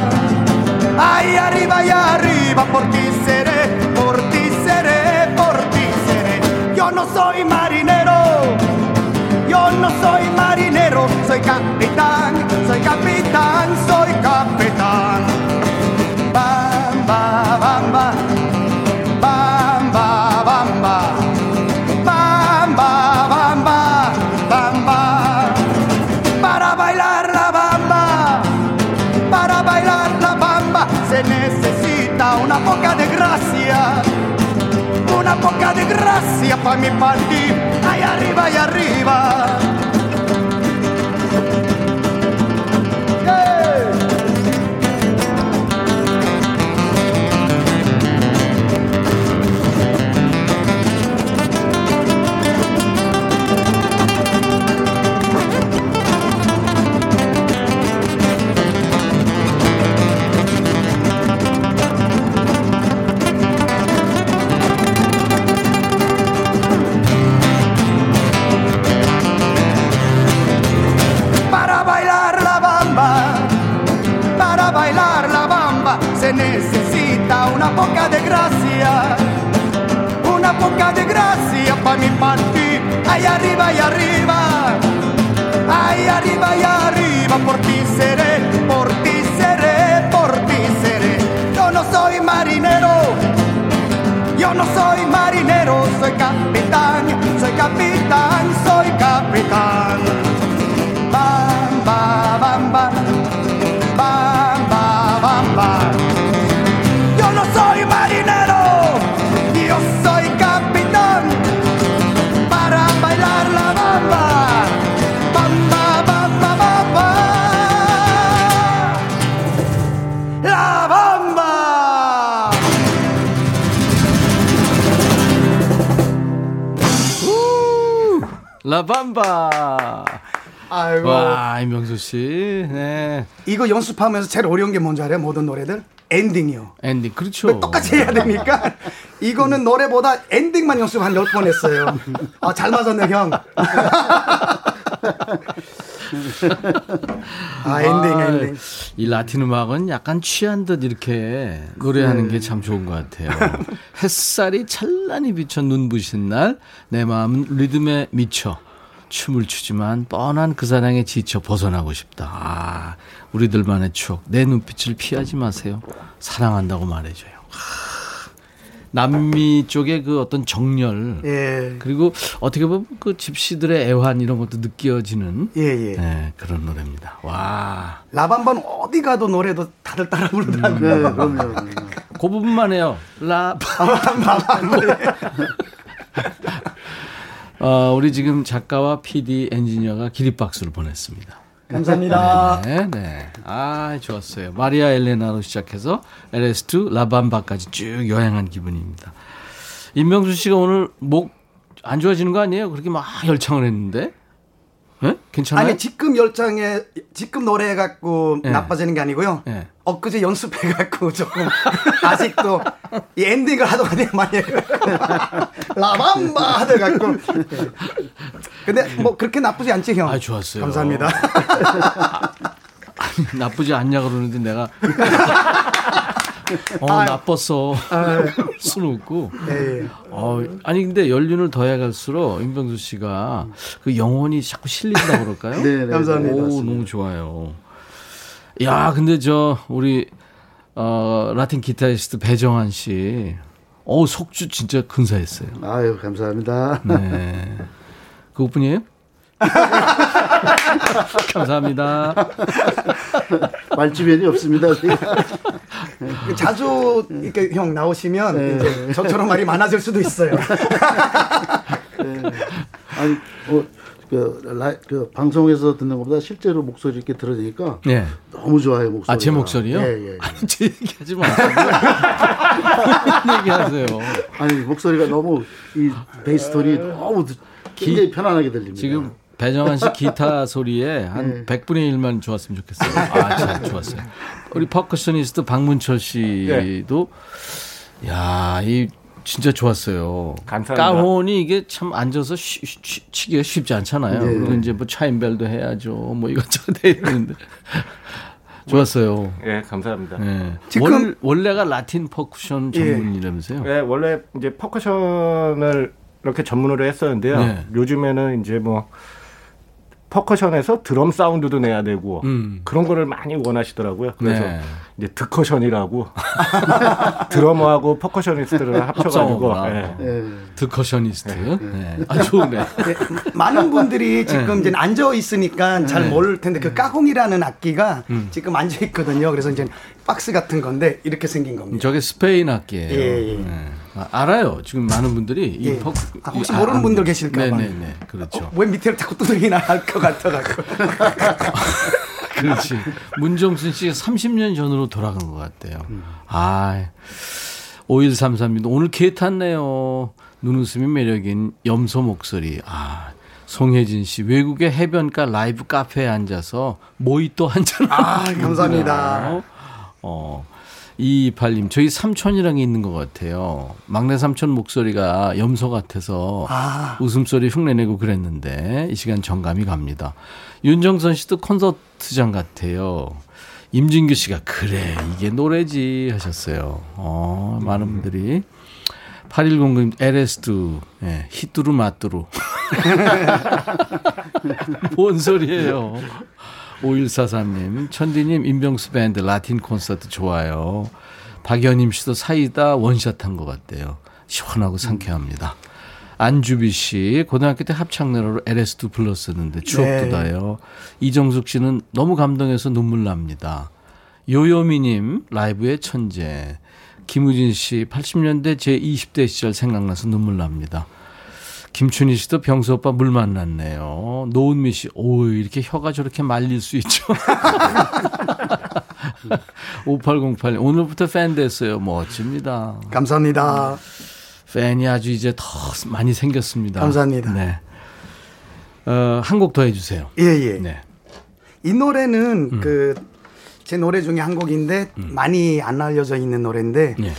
ahí arriba, ahí arriba, por ti seré, por ti seré, por ti seré. Yo no soy marinero, yo no soy marinero, soy capitán, grazia fammi partire, ai arriva, ai arriva. 네. 연습하면서 제일 어려운 게 뭔지 알아요? 모든 노래들? 엔딩이요. 엔딩, 그렇죠. 똑같이 해야 되니까 이거는 노래보다 엔딩만 연습 한 열 번 했어요. 아, 잘 맞았네, 형. 아, 엔딩, 엔딩. 이 라틴 음악은 약간 취한 듯 이렇게 노래하는 게 참 좋은 것 같아요. 햇살이 찬란히 비쳐 눈부신 날, 내 마음은 리듬에 미쳐. 춤을 추지만 뻔한 그 사랑에 지쳐 벗어나고 싶다. 아, 우리들만의 추억. 내 눈빛을 피하지 마세요. 사랑한다고 말해줘요. 남미 쪽의 그 어떤 정열 예. 그리고 어떻게 보면 그 집시들의 애환 이런 것도 느껴지는 예, 예. 네, 그런 노래입니다. 와. 라밤반 어디 가도 노래도 다들 따라 부르더라고요. 네, 그럼요. 그 부분만 해요. 라. 어, 우리 지금 작가와 PD 엔지니어가 기립박수를 보냈습니다. 감사합니다. 네, 네. 아, 좋았어요. 마리아 엘레나로 시작해서 LS2 라밤바까지 쭉 여행한 기분입니다. 임명수 씨가 오늘 목 안 좋아지는 거 아니에요? 그렇게 막 열창을 했는데? 예? 괜찮아요? 아니 지금 열장에 지금 노래 갖고 예. 나빠지는 게 아니고요. 예. 엊그제 연습해 갖고 조금 아직도 이 엔딩을 하도 많이 많이 해요. 라밤바 하다 갖고. 예. 근데 뭐 그렇게 나쁘지 않지 형. 아, 좋았어요. 감사합니다. 나쁘지 않냐 그러는데 내가 어 나빴어 술 웃고 예, 예. 어 아니 근데 연륜을 더해갈수록 임병수 씨가 그 영혼이 자꾸 실린다 그럴까요? 네, 네. 감사합니다. 오 너무 좋아요. 야 근데 저 우리 어 라틴 기타리스트 배정환 씨, 어 속주 진짜 근사했어요. 아유, 감사합니다. 네. 그것뿐이에요? 감사합니다. 말주변이 없습니다. 제가. 자주 이렇게 형 나오시면 네. 이제 저처럼 말이 많아질 수도 있어요. 아니, 어, 그, 라, 그, 방송에서 듣는 것보다 실제로 목소리 이렇게 들으니까 네. 너무 좋아요, 목소리. 아, 제 목소리요? 예, 예. 아니, 제 얘기하지 마세요. 얘기하세요. 아니, 목소리가 너무, 이 베이스 톤이 너무 듣- 굉장히 편안하게 들립니다. 지금 배정환 씨 기타 소리에 한 100분의 1만 좋았으면 좋겠어요. 아, 참 좋았어요. 우리 percussionist 박문철 씨도 야, 이 진짜 좋았어요. 감사합니다. 까혼이 이게 참 앉아서 쉬, 쉬, 치기가 쉽지 않잖아요. 네. 그리고 이제 뭐 차임벨도 해야죠. 뭐 이것저것 해야 되는데. 좋았어요. 예, 감사합니다. 네. 지금- 원, 원래가 라틴 퍼쿠션 예. 전문이라면서요? 예, 원래 이제 percussion을 이렇게 전문으로 했었는데요. 네. 요즘에는 이제 뭐 percussion에서 드럼 사운드도 내야 되고 음. 그런 거를 많이 원하시더라고요. 그래서 네. 이제 드커션이라고 드러머하고 percussionist를 합쳐가지고 합성어구나. 예. 예. 드커셔니스트. 네. 아, 좋네. 네, 많은 분들이 지금 이제 앉아 있으니까 잘 네. 모를 텐데 그 까혼이라는 악기가 음. 지금 앉아 있거든요. 그래서 이제 박스 같은 건데 이렇게 생긴 겁니다. 저게 스페인 악기예요. 예, 예. 네. 아, 알아요. 지금 많은 분들이 이 예. 퍼- 아, 혹시 이- 모르는 분들 계실까 봐. 네네네. 그렇죠. 어, 왜 밑에를 자꾸 두드리나 할 것 같아가지고. 그렇지. 문정순 씨가 30년 전으로 돌아간 것 같아요. 아, 5133님 오늘 개 탔네요. 눈웃음이 매력인 염소 목소리. 아, 송혜진 씨 외국의 해변가 라이브 카페에 앉아서 모히또 한잔. 아, 감사합니다. 어. 2228님, 저희 삼촌이랑 있는 것 같아요. 막내 삼촌 목소리가 염소 같아서 아. 웃음소리 흉내내고 그랬는데 이 시간 정감이 갑니다. 윤정선 씨도 콘서트장 같아요. 임진규 씨가 그래 이게 노래지 하셨어요. 어, 많은 분들이 8109님 LS2 예, 히뚜루 마뚜루 뭔 소리예요. 5143님, 천디님, 임병수 밴드 라틴 콘서트 좋아요. 박연임 씨도 사이다 원샷 한 것 같대요. 시원하고 상쾌합니다. 안주비 씨, 고등학교 때 합창노래로 LS2 불렀었는데 추억 네. 돋아요. 이정숙 씨는 너무 감동해서 눈물 납니다. 요요미님, 라이브의 천재. 김우진 씨, 80년대 제 20대 시절 생각나서 눈물 납니다. 김춘희 씨도 병수 오빠 물 만났네요. 노은미 씨, 오, 이렇게 혀가 저렇게 말릴 수 있죠. 5808, 오늘부터 팬 됐어요. 멋집니다. 감사합니다. 팬이 아주 이제 더 많이 생겼습니다. 감사합니다. 네. 어, 한 곡 더 해주세요. 예, 예. 네. 이 노래는 음. 그제 노래 중에 한 곡인데 음. 많이 안 알려져 있는 노래인데 네.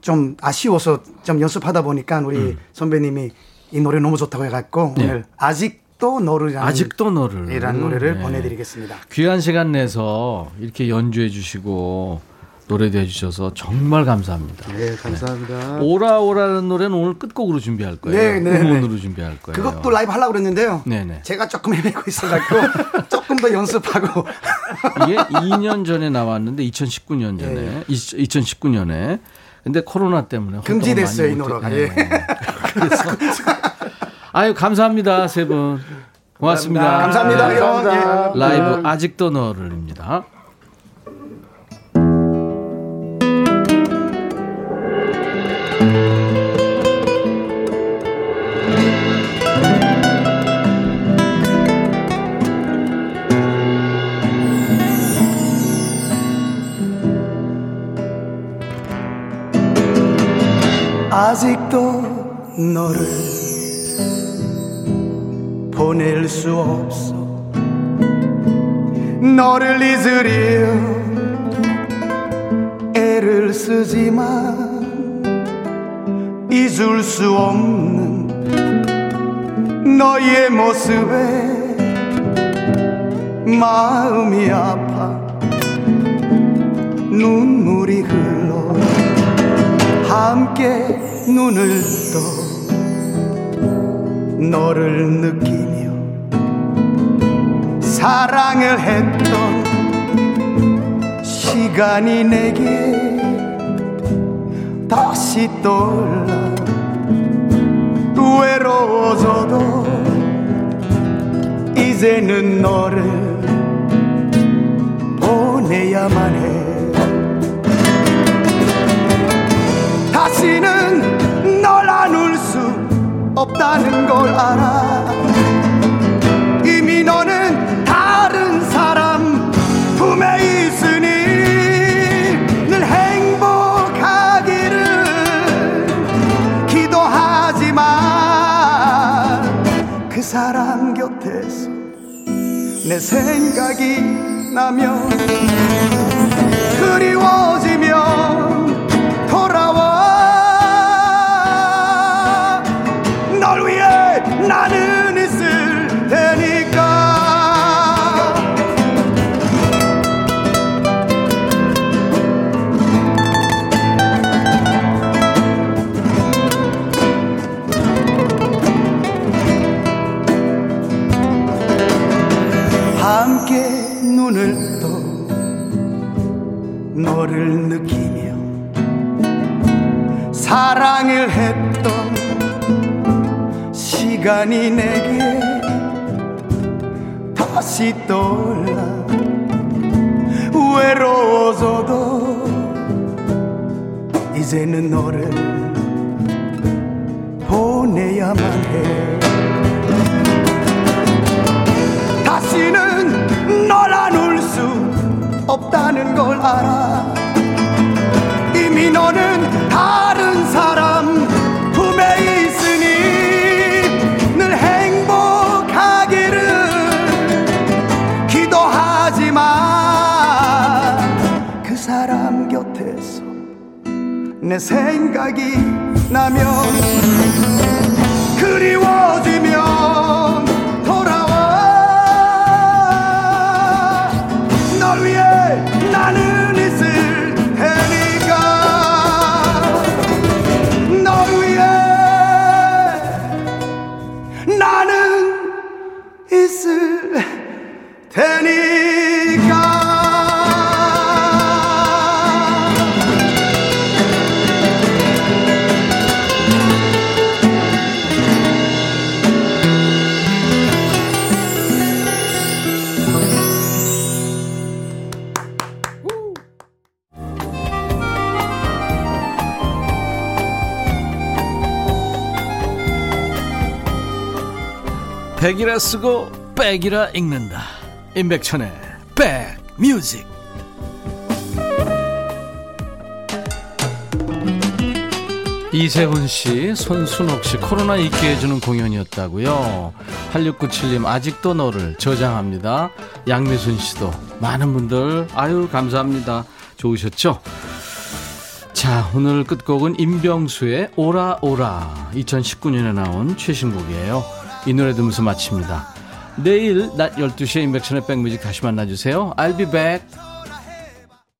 좀 아쉬워서 좀 연습하다 보니까 우리 음. 선배님이 이 노래 너무 좋다고 해갖고 네. 오늘 아직도 너를 아직도 너를 이란 노래를 네. 보내드리겠습니다. 귀한 시간 내서 이렇게 연주해 주시고 노래도 해주셔서 정말 감사합니다. 네, 감사합니다. 네. 오라오라는 노래는 오늘 끝곡으로 준비할 거예요. 네, 네. 음원으로 준비할 거예요. 그것도 라이브 하려고 그랬는데요. 네네. 네. 제가 조금 헤매고 있어가지고 조금 더 연습하고. 이게 2년 전에 나왔는데 2019년 전에 네. 2019년에 근데 코로나 때문에 금지됐어요 이 노래가. 예. 그래서 아유 감사합니다 세 분. 고맙습니다. 감사합니다. 감사합니다. 예. 라이브 아직도 너를입니다. 아직도 너를 보낼 수 없어. 너를 잊으려 애를 쓰지만 잊을 수 없는 너의 모습에 마음이 아파 눈물이 흘러 함께 눈을 떠 너를 느끼며 사랑을 했던 시간이 내게 다시 떠올라 외로워져도 이제는 너를 보내야만 해. 다시는 널 안을 수 없다는 걸 알아. 이미 너는 다른 사람 품에 있으니 사람 곁에서 내 생각이 나면 그리워지면 너를 느끼며 사랑을 했던 시간이 내게 다시 떠올라 외로워져도 이제는 너를 보내야만 해. 다시는 널 안을 수 없다는 걸 알아. 이미 너는 다른 사람 품에 있으니 늘 행복하기를 기도하지만 그 사람 곁에서 내 생각이 나면 그리워지면 백이라 쓰고 백이라 읽는다 임백천의 백뮤직 이세훈 씨, 손순옥 씨 코로나 잊게 해주는 공연이었다고요. 8697님 아직도 너를 저장합니다. 양미순 씨도 많은 분들 아유 감사합니다. 좋으셨죠? 자 오늘 끝곡은 임병수의 오라 오라 2019년에 나온 최신곡이에요. 이 노래 들으면서 마칩니다. 내일 낮 12시에 인백션의 백뮤직 다시 만나주세요. I'll be back.